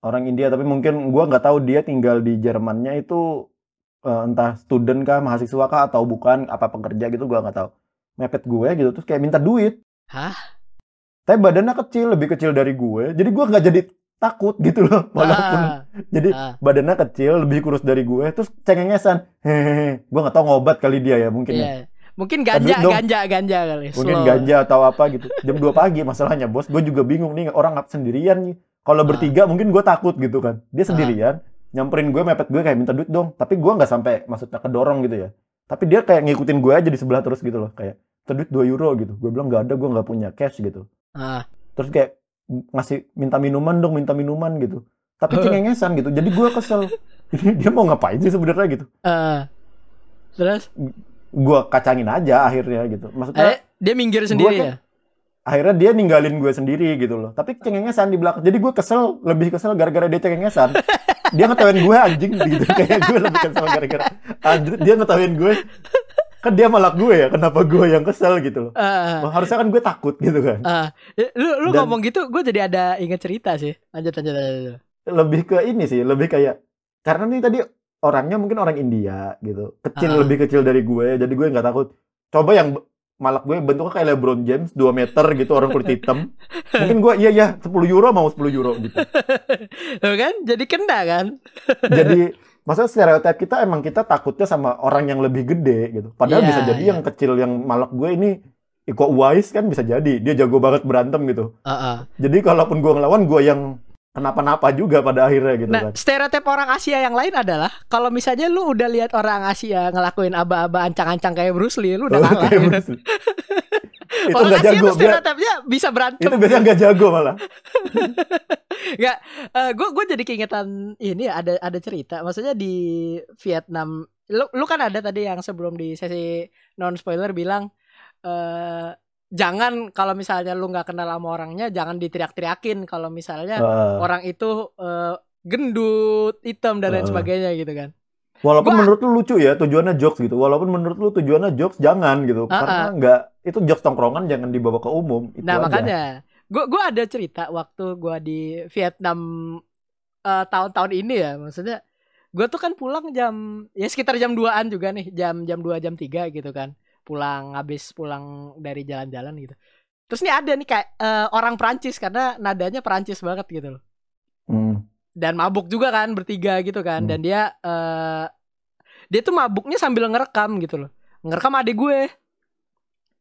Orang India, tapi mungkin gue nggak tahu dia tinggal di Jermannya itu eh, entah student kah, mahasiswa kah, atau bukan, apa pekerja gitu, gue nggak tahu. Mepet gue gitu, terus kayak minta duit. Hah? Tapi badannya kecil, lebih kecil dari gue. Jadi gue nggak jadi takut gitu loh. Walaupun Ah, jadi ah. badannya kecil, lebih kurus dari gue, terus cengengesan. Hehehe. Gue nggak tahu ngobat kali dia ya mungkin ya. Iya. Mungkin ganja dong. ganja ganja kali. mungkin slow. ganja atau apa gitu jam 2 pagi masalahnya bos gue juga bingung nih orang ngap sendirian nih Kalau Ah. bertiga mungkin gue takut gitu kan. Dia sendirian, nyamperin gue, mepet gue kayak minta duit dong. Tapi gue nggak sampai maksudnya kedorong gitu ya. Tapi dia kayak ngikutin gue aja di sebelah terus gitu loh. Kayak, minta duit 2 euro gitu. Gue bilang nggak ada, gue nggak punya cash gitu. Ah. Terus kayak ngasih minta minuman dong, minta minuman gitu. Tapi cengengesan gitu. Jadi gue kesel. Dia mau ngapain sih sebenarnya gitu. Eh, terus Gue kacangin aja akhirnya gitu. Maksudnya eh, dia minggir sendiri kan- ya. akhirnya dia ninggalin gue sendiri gitu loh. Tapi cengengesan di belakang. Jadi gue kesel, lebih kesel gara-gara dia cengengesan. dia ngetawain gue anjing gitu. Kayak gue lebih kesel gara-gara anjir dia ngetawain gue. Kan dia malak gue ya, kenapa gue yang kesel gitu loh. Eh, Wah, harusnya kan gue takut gitu kan. eh, lu lu Dan- ngomong gitu, gue jadi ada inget cerita sih. Lanjut lanjut lanjut. Lebih ke ini sih, lebih kayak karena nih tadi orangnya mungkin orang India gitu. Kecil Ah. lebih kecil dari gue, jadi gue nggak takut. Coba yang malak gue bentuknya kayak LeBron James 2 meter gitu orang kulit hitam. Mungkin gue iya ya 10 euro mau 10 euro gitu. Kan, jadi kena kan. jadi maksudnya stereotip kita emang kita takutnya sama orang yang lebih gede gitu. Padahal Iya, bisa jadi iya. yang kecil yang malak gue ini Iko Uwais kan bisa jadi dia jago banget berantem gitu. Heeh. Jadi kalaupun gue ngelawan gue yang kenapa-napa juga pada akhirnya gitu Nah, kan. stereotip orang Asia yang lain adalah kalau misalnya lu udah lihat orang Asia ngelakuin aba-aba ancang-ancang kayak Bruce Lee, lu udah Oh, kalah. gitu. Bruce Lee. itu orang Asia jago. tuh stereotipnya bisa berantem. itu biasanya nggak jago malah. gue gue jadi keingetan ini ya, ada ada cerita. Maksudnya di Vietnam, lu lu kan ada tadi yang sebelum di sesi non spoiler bilang eh jangan kalau misalnya lu nggak kenal sama orangnya jangan diteriak-teriakin kalau misalnya Heeh. orang itu eh, gendut, hitam dan lain Heeh. sebagainya gitu kan. Walaupun Gua- menurut lu lucu ya tujuannya jokes gitu. Walaupun menurut lu tujuannya jokes jangan gitu. Ah, Karena nggak itu jokes tongkrongan jangan dibawa ke umum. Itu Nah aja. makanya gue gua ada cerita waktu gua di Vietnam eh, tahun-tahun ini ya maksudnya gue tuh kan pulang jam ya sekitar jam 2an juga nih jam jam 2 jam 3 gitu kan pulang habis pulang dari jalan-jalan gitu terus nih ada nih kayak eh, orang Perancis karena nadanya Perancis banget gitu loh Hmm. dan mabuk juga kan bertiga gitu kan Hmm. dan dia eh dia tuh mabuknya sambil ngerekam gitu loh ngerekam adik gue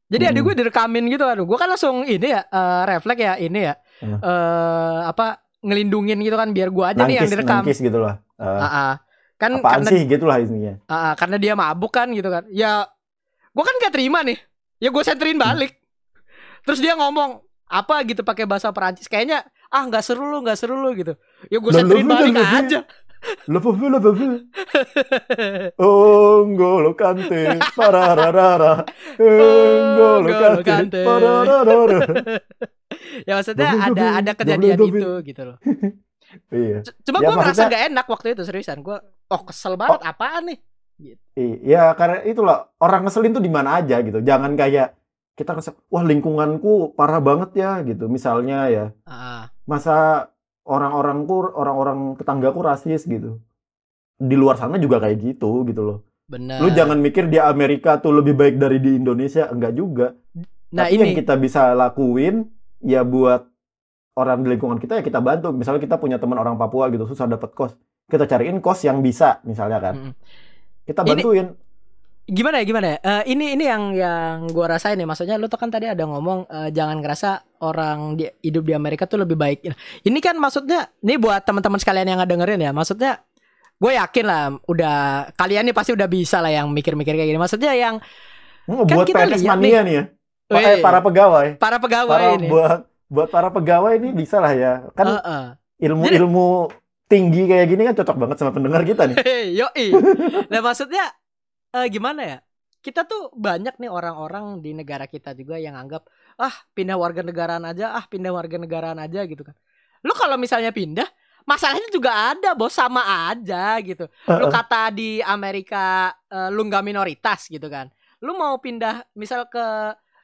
jadi adik Hmm. gue direkamin gitu aduh gue kan langsung ini ya eh, refleks ya ini ya Hmm. eh apa ngelindungin gitu kan biar gue aja nih yang Nangkis, direkam nangkis gitu lah. Eh, Ah, ah. kan apaan karena sih gitulah intinya. ah, ah, karena dia mabuk kan gitu kan ya gue kan gak terima nih. Ya gue senterin balik. Terus dia ngomong apa gitu pakai bahasa Perancis? Kayaknya ah nggak seru lu nggak seru lu gitu. Ya gue senterin balik aja. Le pauvre, le pauvre. Ongolo kante, parararara. Ongolo kante, parararara. ya maksudnya ada ada kejadian itu gitu loh. Iya. Cuma Ya, gue ngerasa gak enak waktu itu seriusan. Gue oh kesel banget apaan nih Iya, karena itulah orang ngeselin tuh di mana aja gitu. Jangan kayak kita kesel, wah lingkunganku parah banget ya gitu. Misalnya ya, ah, masa orang-orangku, orang-orang tetanggaku rasis gitu. Di luar sana juga kayak gitu gitu loh. bener Lu jangan mikir di Amerika tuh lebih baik dari di Indonesia, enggak juga. nah Tapi yang ini kita bisa lakuin ya buat orang di lingkungan kita ya kita bantu. Misalnya kita punya teman orang Papua gitu susah dapat kos, kita cariin kos yang bisa misalnya kan. Mm. Kita Ini- bantuin. gimana ya gimana ya Eh, ini ini yang yang gua rasain nih maksudnya lu tuh kan tadi ada ngomong eh, jangan ngerasa orang di, hidup di Amerika tuh lebih baik ini kan maksudnya ini buat teman-teman sekalian yang ngedengerin ya maksudnya gue yakin lah udah kalian nih pasti udah bisa lah yang mikir-mikir kayak gini maksudnya yang Hmm, Kan buat kita PNS lihat mania nih ya. Weh, eh, para pegawai. para pegawai Para ini buat buat para pegawai ini bisa lah ya. Kan Heeh. ilmu-ilmu tinggi kayak gini kan cocok banget sama pendengar kita nih. Hei, yoi. Nah maksudnya eh, gimana ya? Kita tuh banyak nih orang-orang di negara kita juga yang anggap ah pindah warga negaraan aja, ah pindah warga negaraan aja gitu kan. Lu kalau misalnya pindah, masalahnya juga ada, bos sama aja gitu. Lu kata di Amerika eh, lu nggak minoritas gitu kan. Lu mau pindah misal ke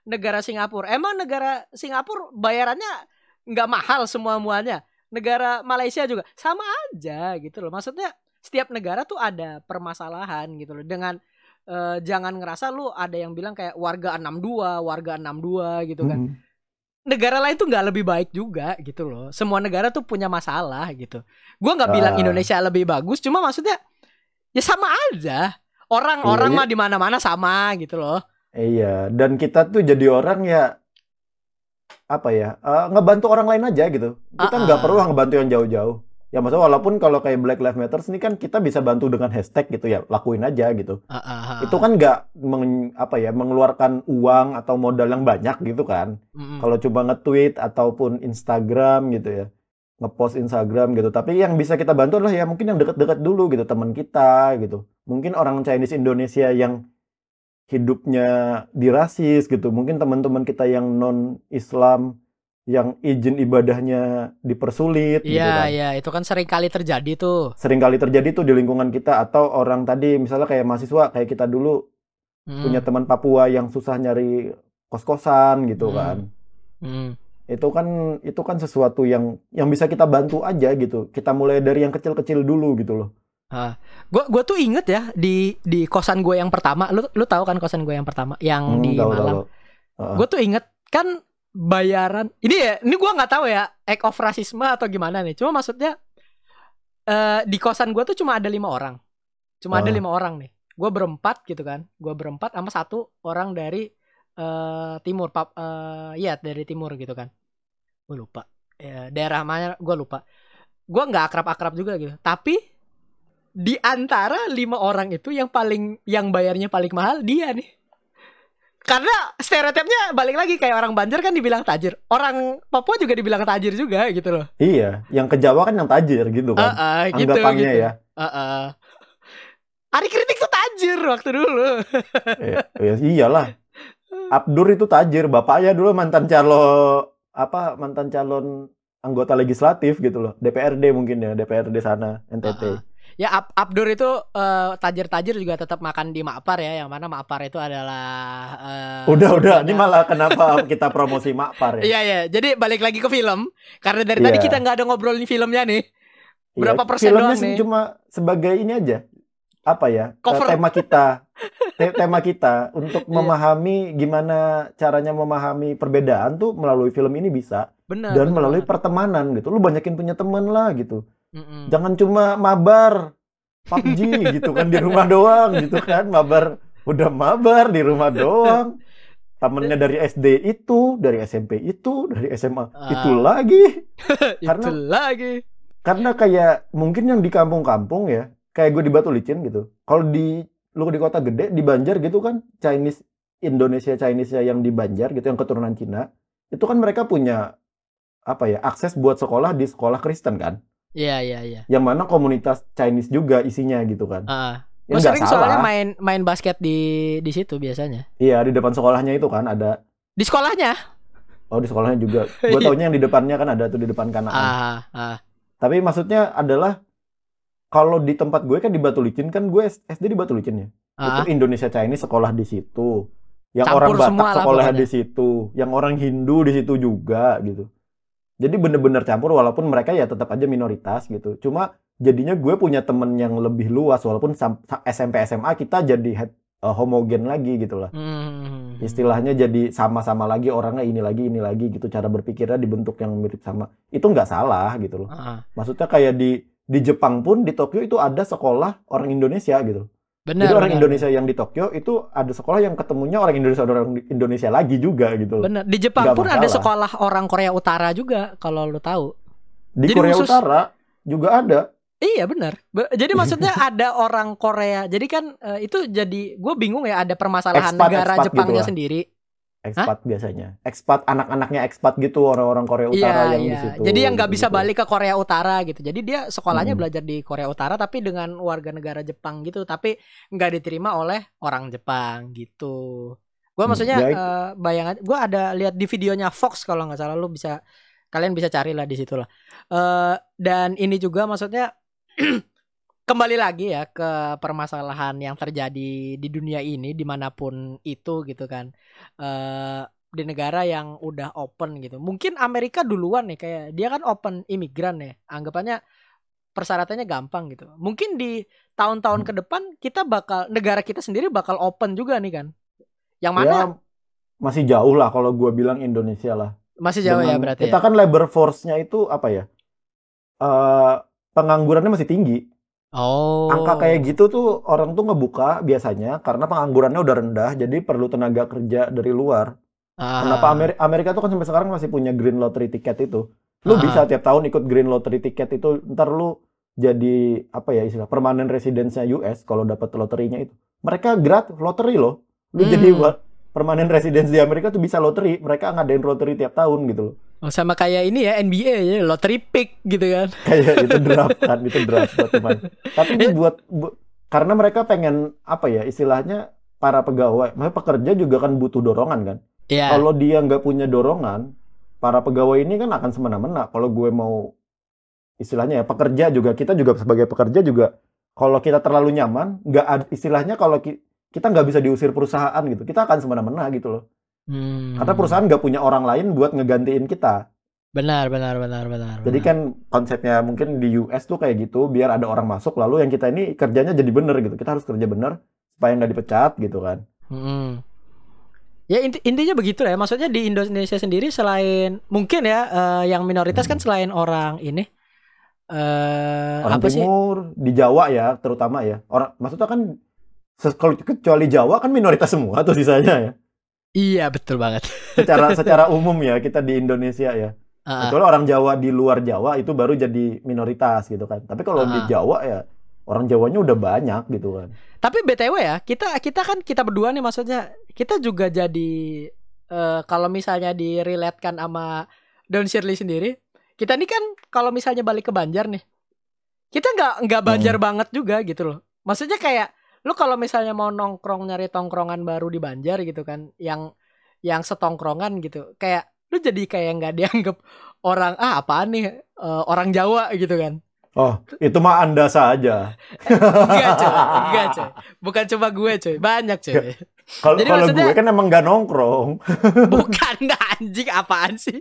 negara Singapura, emang negara Singapura bayarannya nggak mahal semua muanya. Negara Malaysia juga sama aja gitu loh. Maksudnya setiap negara tuh ada permasalahan gitu loh. Dengan eh, jangan ngerasa lu ada yang bilang kayak warga 62, warga 62 gitu kan. Mm. Negara lain tuh nggak lebih baik juga gitu loh. Semua negara tuh punya masalah gitu. Gua nggak bilang Ah. Indonesia lebih bagus, cuma maksudnya ya sama aja. Orang-orang Iya, mah di mana-mana sama gitu loh. Iya, dan kita tuh jadi orang ya apa ya eh, ngebantu orang lain aja gitu kita nggak Ah, ah. perlu ngebantu yang jauh-jauh ya maksudnya walaupun kalau kayak Black Lives Matter ini kan kita bisa bantu dengan hashtag gitu ya lakuin aja gitu ah, ah. itu kan nggak meng- apa ya mengeluarkan uang atau modal yang banyak gitu kan Mm-mm. kalau cuma nge-tweet ataupun Instagram gitu ya ngepost Instagram gitu tapi yang bisa kita bantu adalah ya mungkin yang dekat-dekat dulu gitu teman kita gitu mungkin orang Chinese Indonesia yang hidupnya dirasis gitu. Mungkin teman-teman kita yang non Islam yang izin ibadahnya dipersulit gitu Iya, kan. iya, itu kan sering kali terjadi tuh. sering kali terjadi tuh di lingkungan kita. Atau orang tadi misalnya kayak mahasiswa kayak kita dulu Mm, punya teman Papua yang susah nyari kos-kosan gitu Hmm. kan. Mm. itu kan itu kan sesuatu yang yang bisa kita bantu aja gitu. Kita mulai dari yang kecil-kecil dulu gitu loh Gue gue tuh inget ya di di kosan gue yang pertama, lu lu tahu kan kosan gue yang pertama yang Hmm, di tahu, Malang. Heeh. Gue tuh inget kan bayaran ini ya, ini gue nggak tahu ya act of rasisme atau gimana nih. Cuma maksudnya eh di kosan gue tuh cuma ada lima orang, cuma ada Ah. lima orang nih. Gue berempat gitu kan, gue berempat sama satu orang dari eh timur, pap, eh iya dari timur gitu kan. Gue lupa Ya, daerah mana, gue lupa. Gue nggak akrab-akrab juga gitu, tapi di antara lima orang itu yang paling yang bayarnya paling mahal dia nih. Karena stereotipnya balik lagi kayak orang Banjar kan dibilang tajir, orang Papua juga dibilang tajir juga gitu loh. iya yang ke Jawa kan yang tajir gitu kan Heeh, gitu anggapannya gitu. ya Heeh. Ari Kritik tuh tajir waktu dulu. ya, ya iyalah Abdur itu tajir bapaknya dulu mantan calon apa mantan calon anggota legislatif gitu loh DPRD mungkin ya DPRD sana NTT Heeh. Ya Ab- Abdur itu eh, tajir-tajir juga tetap makan di Makpar ya, yang mana Makpar itu adalah eh, udah udah ini malah kenapa kita promosi Makpar ya Iya iya, jadi balik lagi ke film karena dari Iya. tadi kita nggak ada ngobrolin filmnya nih. Iya, berapa persen filmnya doang nih? cuma sebagai ini aja apa ya eh, Cover. tema kita Te- tema kita untuk Iya. memahami gimana caranya memahami perbedaan tuh melalui film ini bisa Benar. dan benar melalui banget. pertemanan gitu lu banyakin punya teman lah gitu Mm-mm. jangan cuma mabar PUBG gitu kan di rumah doang gitu kan mabar udah mabar di rumah doang temennya dari SD itu dari SMP itu dari SMA Ah. itu lagi Itu karena- lagi. karena kayak mungkin yang di kampung-kampung ya kayak gue di Batu Licin gitu kalau di lu di kota gede di Banjar gitu kan Chinese Indonesia Chinese yang di Banjar gitu yang keturunan Cina itu kan mereka punya apa ya akses buat sekolah di sekolah Kristen kan Iya iya iya. yang mana komunitas Chinese juga isinya gitu kan Ah, ya gue nggak sering salah soalnya main main basket di di situ biasanya. iya di depan sekolahnya itu kan ada Di sekolahnya. oh di sekolahnya juga gue taunya yang di depannya kan ada tuh di depan kanan Ah, ah. tapi maksudnya adalah kalau di tempat gue kan di Batu Licin kan gue SD di Batu Licin ya ah. itu Indonesia Chinese sekolah di situ yang Campur orang Batak sekolah pokoknya. di situ yang orang Hindu di situ juga gitu jadi bener-bener campur walaupun mereka ya tetap aja minoritas gitu. Cuma jadinya gue punya temen yang lebih luas walaupun SMP SMA kita jadi head- eh, homogen lagi gitu lah. Hmm. istilahnya jadi sama-sama lagi orangnya ini lagi ini lagi gitu. Cara berpikirnya dibentuk yang mirip sama. Itu nggak salah gitu loh. Ah, ah. maksudnya kayak di di Jepang pun di Tokyo itu ada sekolah orang Indonesia gitu Benar. jadi orang benar. Indonesia yang di Tokyo itu ada sekolah yang ketemunya orang Indonesia orang Indonesia lagi juga gitu loh. Benar. Di Jepang Nggak pun ada masalah. sekolah orang Korea Utara juga kalau lu tahu. Di Jadi Korea khusus- Utara juga ada. Iya benar. Be- Jadi maksudnya ada orang Korea. Jadi kan eh, itu jadi gue bingung ya ada permasalahan Expat- negara expat Jepangnya gitu lah. sendiri. Expat biasanya. Expat anak-anaknya expat gitu orang-orang Korea Utara Iya yang di iya. situ. Jadi yang nggak bisa gitu. balik ke Korea Utara gitu. Jadi dia sekolahnya Mm. belajar di Korea Utara tapi dengan warga negara Jepang gitu. Tapi nggak diterima oleh orang Jepang gitu. Gue Hmm, maksudnya ya, eh, bayangan. Gue ada lihat di videonya Fox kalau nggak salah lu bisa kalian bisa cari lah di situ lah. Eh, dan ini juga maksudnya kembali lagi ya ke permasalahan yang terjadi di dunia ini di mana pun itu gitu kan eh di negara yang udah open gitu mungkin Amerika duluan nih kayak dia kan open imigran ya anggapannya persyaratannya gampang gitu mungkin di tahun-tahun ke depan kita bakal negara kita sendiri bakal open juga nih kan yang mana Ya, masih jauh lah kalau gua bilang Indonesia lah. masih jauh ya Dengan- berarti Kita ya? kan labor force-nya itu apa ya? Eh penganggurannya masih tinggi. Oh Angka kayak gitu tuh orang tuh ngebuka biasanya karena penganggurannya udah rendah, jadi perlu tenaga kerja dari luar. Ah. Kenapa Ameri- Amerika tuh kan sampai sekarang masih punya green lottery ticket itu. Lu Ah. bisa tiap tahun ikut green lottery ticket itu, ntar lu jadi apa ya istilah permanent residence-nya US kalau dapat loterinya itu. Mereka gratis lottery loh. Lu Hmm. jadi permanent residence di Amerika tuh bisa lottery. Mereka ngadain lottery tiap tahun gitu loh. Oh, sama kayak ini ya NBA ya, lottery pick gitu kan. Kayak itu draft kan, itu draft buat pemain. Tapi ini buat, bu- karena mereka pengen apa ya istilahnya para pegawai, maksudnya pekerja juga kan butuh dorongan kan. Iya. Kalau dia nggak punya dorongan, para pegawai ini kan akan semena-mena. Kalau gue mau istilahnya ya pekerja juga kita juga sebagai pekerja juga kalau kita terlalu nyaman, nggak istilahnya kalau ki- kita nggak bisa diusir perusahaan gitu, kita akan semena-mena gitu loh. Hmm. Karena perusahaan nggak punya orang lain buat ngegantiin kita. Benar, benar, benar, benar. Jadi benar. kan konsepnya mungkin di US tuh kayak gitu, biar ada orang masuk lalu yang kita ini kerjanya jadi bener gitu. Kita harus kerja bener supaya nggak dipecat gitu kan. Mm. Ya inti- intinya begitu lah ya. Maksudnya di Indonesia sendiri selain mungkin ya eh, yang minoritas kan selain orang ini eh Orang apa sih? timur di Jawa ya terutama ya. Orang maksudnya kan kalau kecuali Jawa kan minoritas semua tuh sisanya ya. Iya, betul banget. Secara secara umum ya kita di Indonesia ya. Ah, Kecuali orang Jawa di luar Jawa itu baru jadi minoritas gitu kan. Tapi kalau di Ah. Jawa ya orang Jawanya udah banyak gitu kan. Tapi BTW ya, kita kita kan kita berdua nih maksudnya kita juga jadi eh, kalau misalnya direlatekan sama Don Shirley sendiri, kita nih kan kalau misalnya balik ke Banjar nih, kita nggak nggak Banjar banget juga gitu loh. Maksudnya kayak lu kalau misalnya mau nongkrong nyari tongkrongan baru di Banjar gitu kan, yang yang setongkrongan gitu, kayak lu jadi kayak nggak dianggap orang ah apaan nih eh, orang Jawa gitu kan. Oh, itu mah Anda saja. Enggak coy, enggak coy. Bukan cuma gue coy, banyak coy. Kalau Jadi kalau maksudnya- gue kan emang nggak nongkrong. Bukan anjing apaan sih?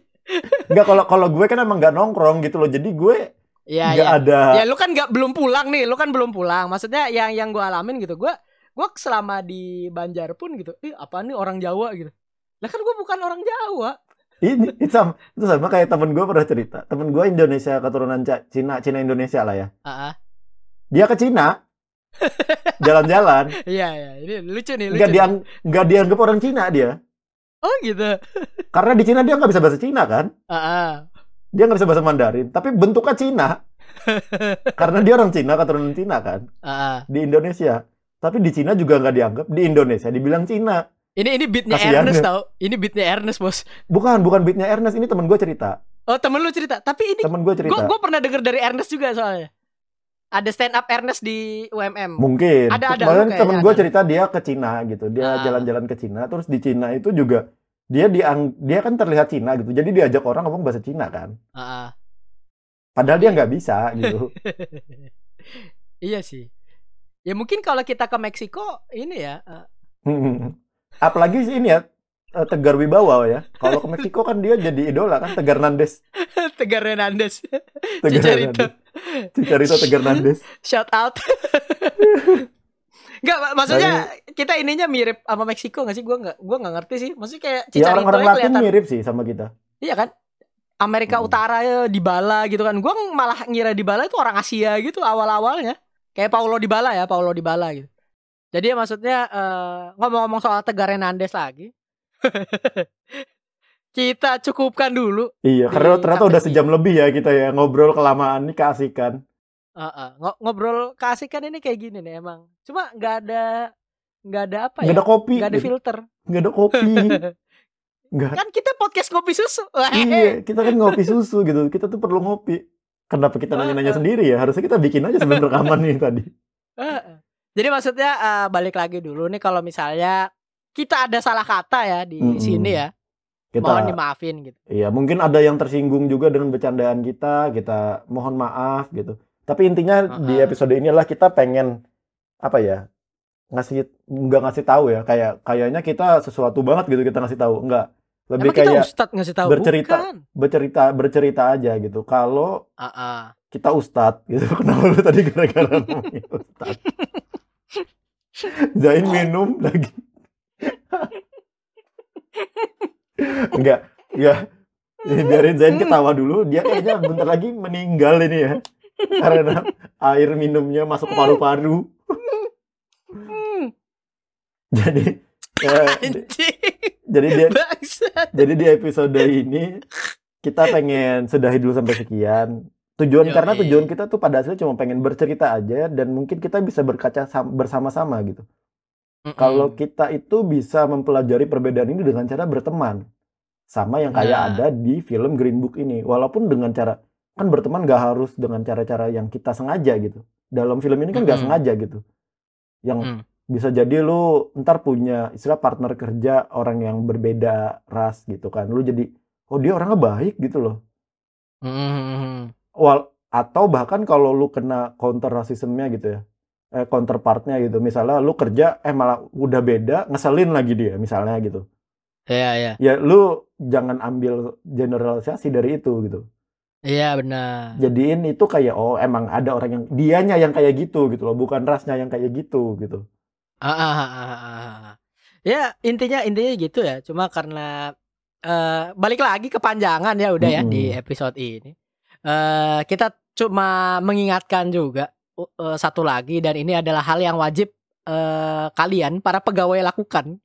Enggak kalau kalau gue kan emang nggak nongkrong gitu loh. Jadi gue Ya nggak ya. ada Ya lu kan nggak belum pulang nih, lu kan belum pulang. Maksudnya yang yang gue alamin gitu, gue gue selama di Banjar pun gitu, ih apa nih orang Jawa gitu. Lah kan gue bukan orang Jawa. ini itu sama, itu sama kayak temen gue pernah cerita. Temen gue Indonesia keturunan Cina, Cina Indonesia lah ya. Ah, ah. Dia ke Cina. Jalan-jalan. iya iya, ini lucu nih, lucu. Nggak diang nggak dianggap orang Cina dia. Oh gitu. Karena di Cina dia nggak bisa bahasa Cina kan. Ah. Dia nggak bisa bahasa Mandarin. Tapi bentuknya Cina. Karena dia orang Cina, keturunan Cina kan. Ah. Di Indonesia. Tapi di Cina juga nggak dianggap. Di Indonesia dibilang Cina. Ini ini beatnya Kasihan Ernest ya. tau. Ini beatnya Ernest bos. Bukan, bukan beatnya Ernest. Ini temen gue cerita. Oh temen lu cerita. Tapi ini Temen gue cerita. gue pernah denger dari Ernest juga soalnya. Ada stand up Ernest di UMM. Mungkin. Ada- ada, Kemarin temen gue cerita dia ke Cina gitu. Dia Ah. jalan-jalan ke Cina. Terus di Cina itu juga dia diang dia kan terlihat Cina gitu. Jadi diajak orang ngomong bahasa Cina kan. Ah. Padahal dia nggak bisa gitu. iya sih. Ya mungkin kalau kita ke Meksiko ini ya. eh, Apalagi sih ini ya eh, Tegar Wibawa ya. Kalau ke Meksiko kan dia jadi idola kan Tegar Nandes. Tegar Hernandez. Tegar Cicarito. Nandes. Cicarito Tegar Nandes. Shout out. Enggak, mak- maksudnya kita ininya mirip sama Meksiko gak sih? Gua nggak gua nggak ngerti sih. Maksudnya kayak Ya Cicarito orang-orang Latin kelihatan. mirip sih sama kita. Iya kan? Amerika Hmm. Utara ya di Bala gitu kan. Gua malah ngira di Bala itu orang Asia gitu awal-awalnya. Kayak Paulo di Bala ya, Paulo di Bala gitu. Jadi ya maksudnya eh, ngomong-ngomong soal Tegar Hernandez lagi. kita cukupkan dulu Iya, karena ternyata udah sejam lebih ya kita ya ngobrol kelamaan nih keasikan. Heeh, ngo- ngobrol keasikan ini kayak gini nih emang. Cuma nggak ada nggak ada apa Nggak ya? ada kopi. Nggak ada filter. Nggak ada kopi. Nggak. Kan kita podcast kopi susu. Iya, kita kan ngopi susu gitu. Kita tuh perlu ngopi. Kenapa kita nanya-nanya Heeh. sendiri ya? Harusnya kita bikin aja sebelum rekaman nih tadi. Heeh. Jadi maksudnya eh, balik lagi dulu nih kalau misalnya kita ada salah kata ya di Mm-mm. sini ya. Kita Mohon dimaafin gitu. Iya, mungkin ada yang tersinggung juga dengan bercandaan kita. Kita mohon maaf gitu. Tapi intinya di Heeh. episode ini adalah kita pengen apa ya? ngasih nggak ngasih tahu ya kayak kayaknya kita sesuatu banget gitu kita ngasih tahu enggak lebih Emang kita kayak ustad ngasih tahu bercerita. bukan? bercerita bercerita aja gitu kalau Ah, ah. kita ustad gitu kenapa lu tadi gara-gara ngomongin ustad Zain minum lagi enggak ya biarin Zain ketawa dulu dia kayaknya bentar lagi meninggal ini ya karena air minumnya masuk ke paru-paru Hmm, jadi eh. Jadi dia Bangsat. jadi di episode ini kita pengen sudahi dulu sampai sekian. Tujuan Yoi. karena tujuan kita tuh pada asalnya cuma pengen bercerita aja dan mungkin kita bisa berkaca sam- bersama-sama gitu. Mm-mm. Kalau kita itu bisa mempelajari perbedaan ini dengan cara berteman. Sama yang kayak Nah. ada di film Green Book ini. Walaupun dengan cara kan berteman gak harus dengan cara-cara yang kita sengaja gitu. Dalam film ini kan gak Mm-mm. sengaja gitu. Yang Mm. bisa jadi lu ntar punya istilah partner kerja orang yang berbeda ras gitu kan. Lu jadi oh dia orangnya baik gitu loh. Mm-mm. Wal atau bahkan kalau lu kena counter rasismenya gitu ya. Eh counterpartnya gitu. Misalnya lu kerja eh malah udah beda, ngeselin lagi dia misalnya gitu. Iya, iya. Ya lu jangan ambil generalisasi dari itu gitu. Iya, benar. Jadiin itu kayak oh emang ada orang yang dianya yang kayak gitu gitu loh, bukan rasnya yang kayak gitu gitu. Ah, ah, ah, ah, ah, ah. Ya, intinya intinya gitu ya. Cuma karena eh balik lagi kepanjangan ya udah ya di episode ini. eh kita cuma mengingatkan juga uh, eh, satu lagi dan ini adalah hal yang wajib eh kalian para pegawai lakukan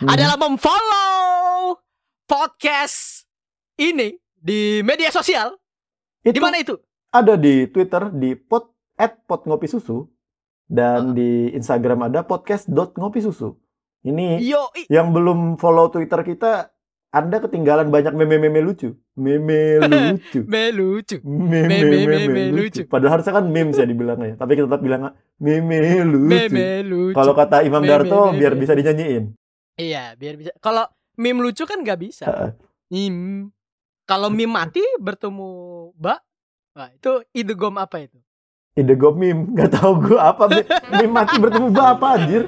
Hmm. adalah memfollow podcast ini di media sosial. Itu Di mana itu? ada di Twitter di pot at pot ngopi susu dan Ah. di Instagram ada podcast.ngopisusu. Ini Yo, i- yang belum follow Twitter kita, Anda ketinggalan banyak meme-meme lucu. Meme lucu. me lucu. Meme, Meme, meme, meme lucu. Padahal harusnya kan memes ya dibilangnya. Tapi kita tetap bilang meme lucu. Meme lucu. Kalau kata Imam Meme, Darto meme. biar bisa dinyanyiin. Iya, biar bisa. Kalau meme lucu kan nggak bisa. Heeh. Meme. Kalau meme mati bertemu Mbak, wah itu ide gom apa itu? Ide gue meme, nggak tahu gue apa meme mati bertemu bapak anjir.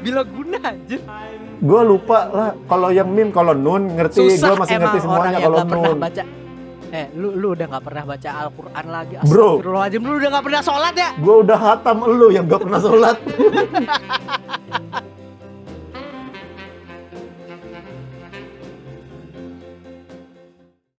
Bila guna anjir. Gue lupa lah. Kalau yang meme, kalau nun ngerti, gue masih ngerti orang semuanya yang kalau nun. baca. Eh, lu lu udah nggak pernah baca Al-Qur'an lagi. Bro. Astagfirullahaladzim, lu udah nggak pernah sholat ya? Gue udah hatam elu yang gak pernah sholat.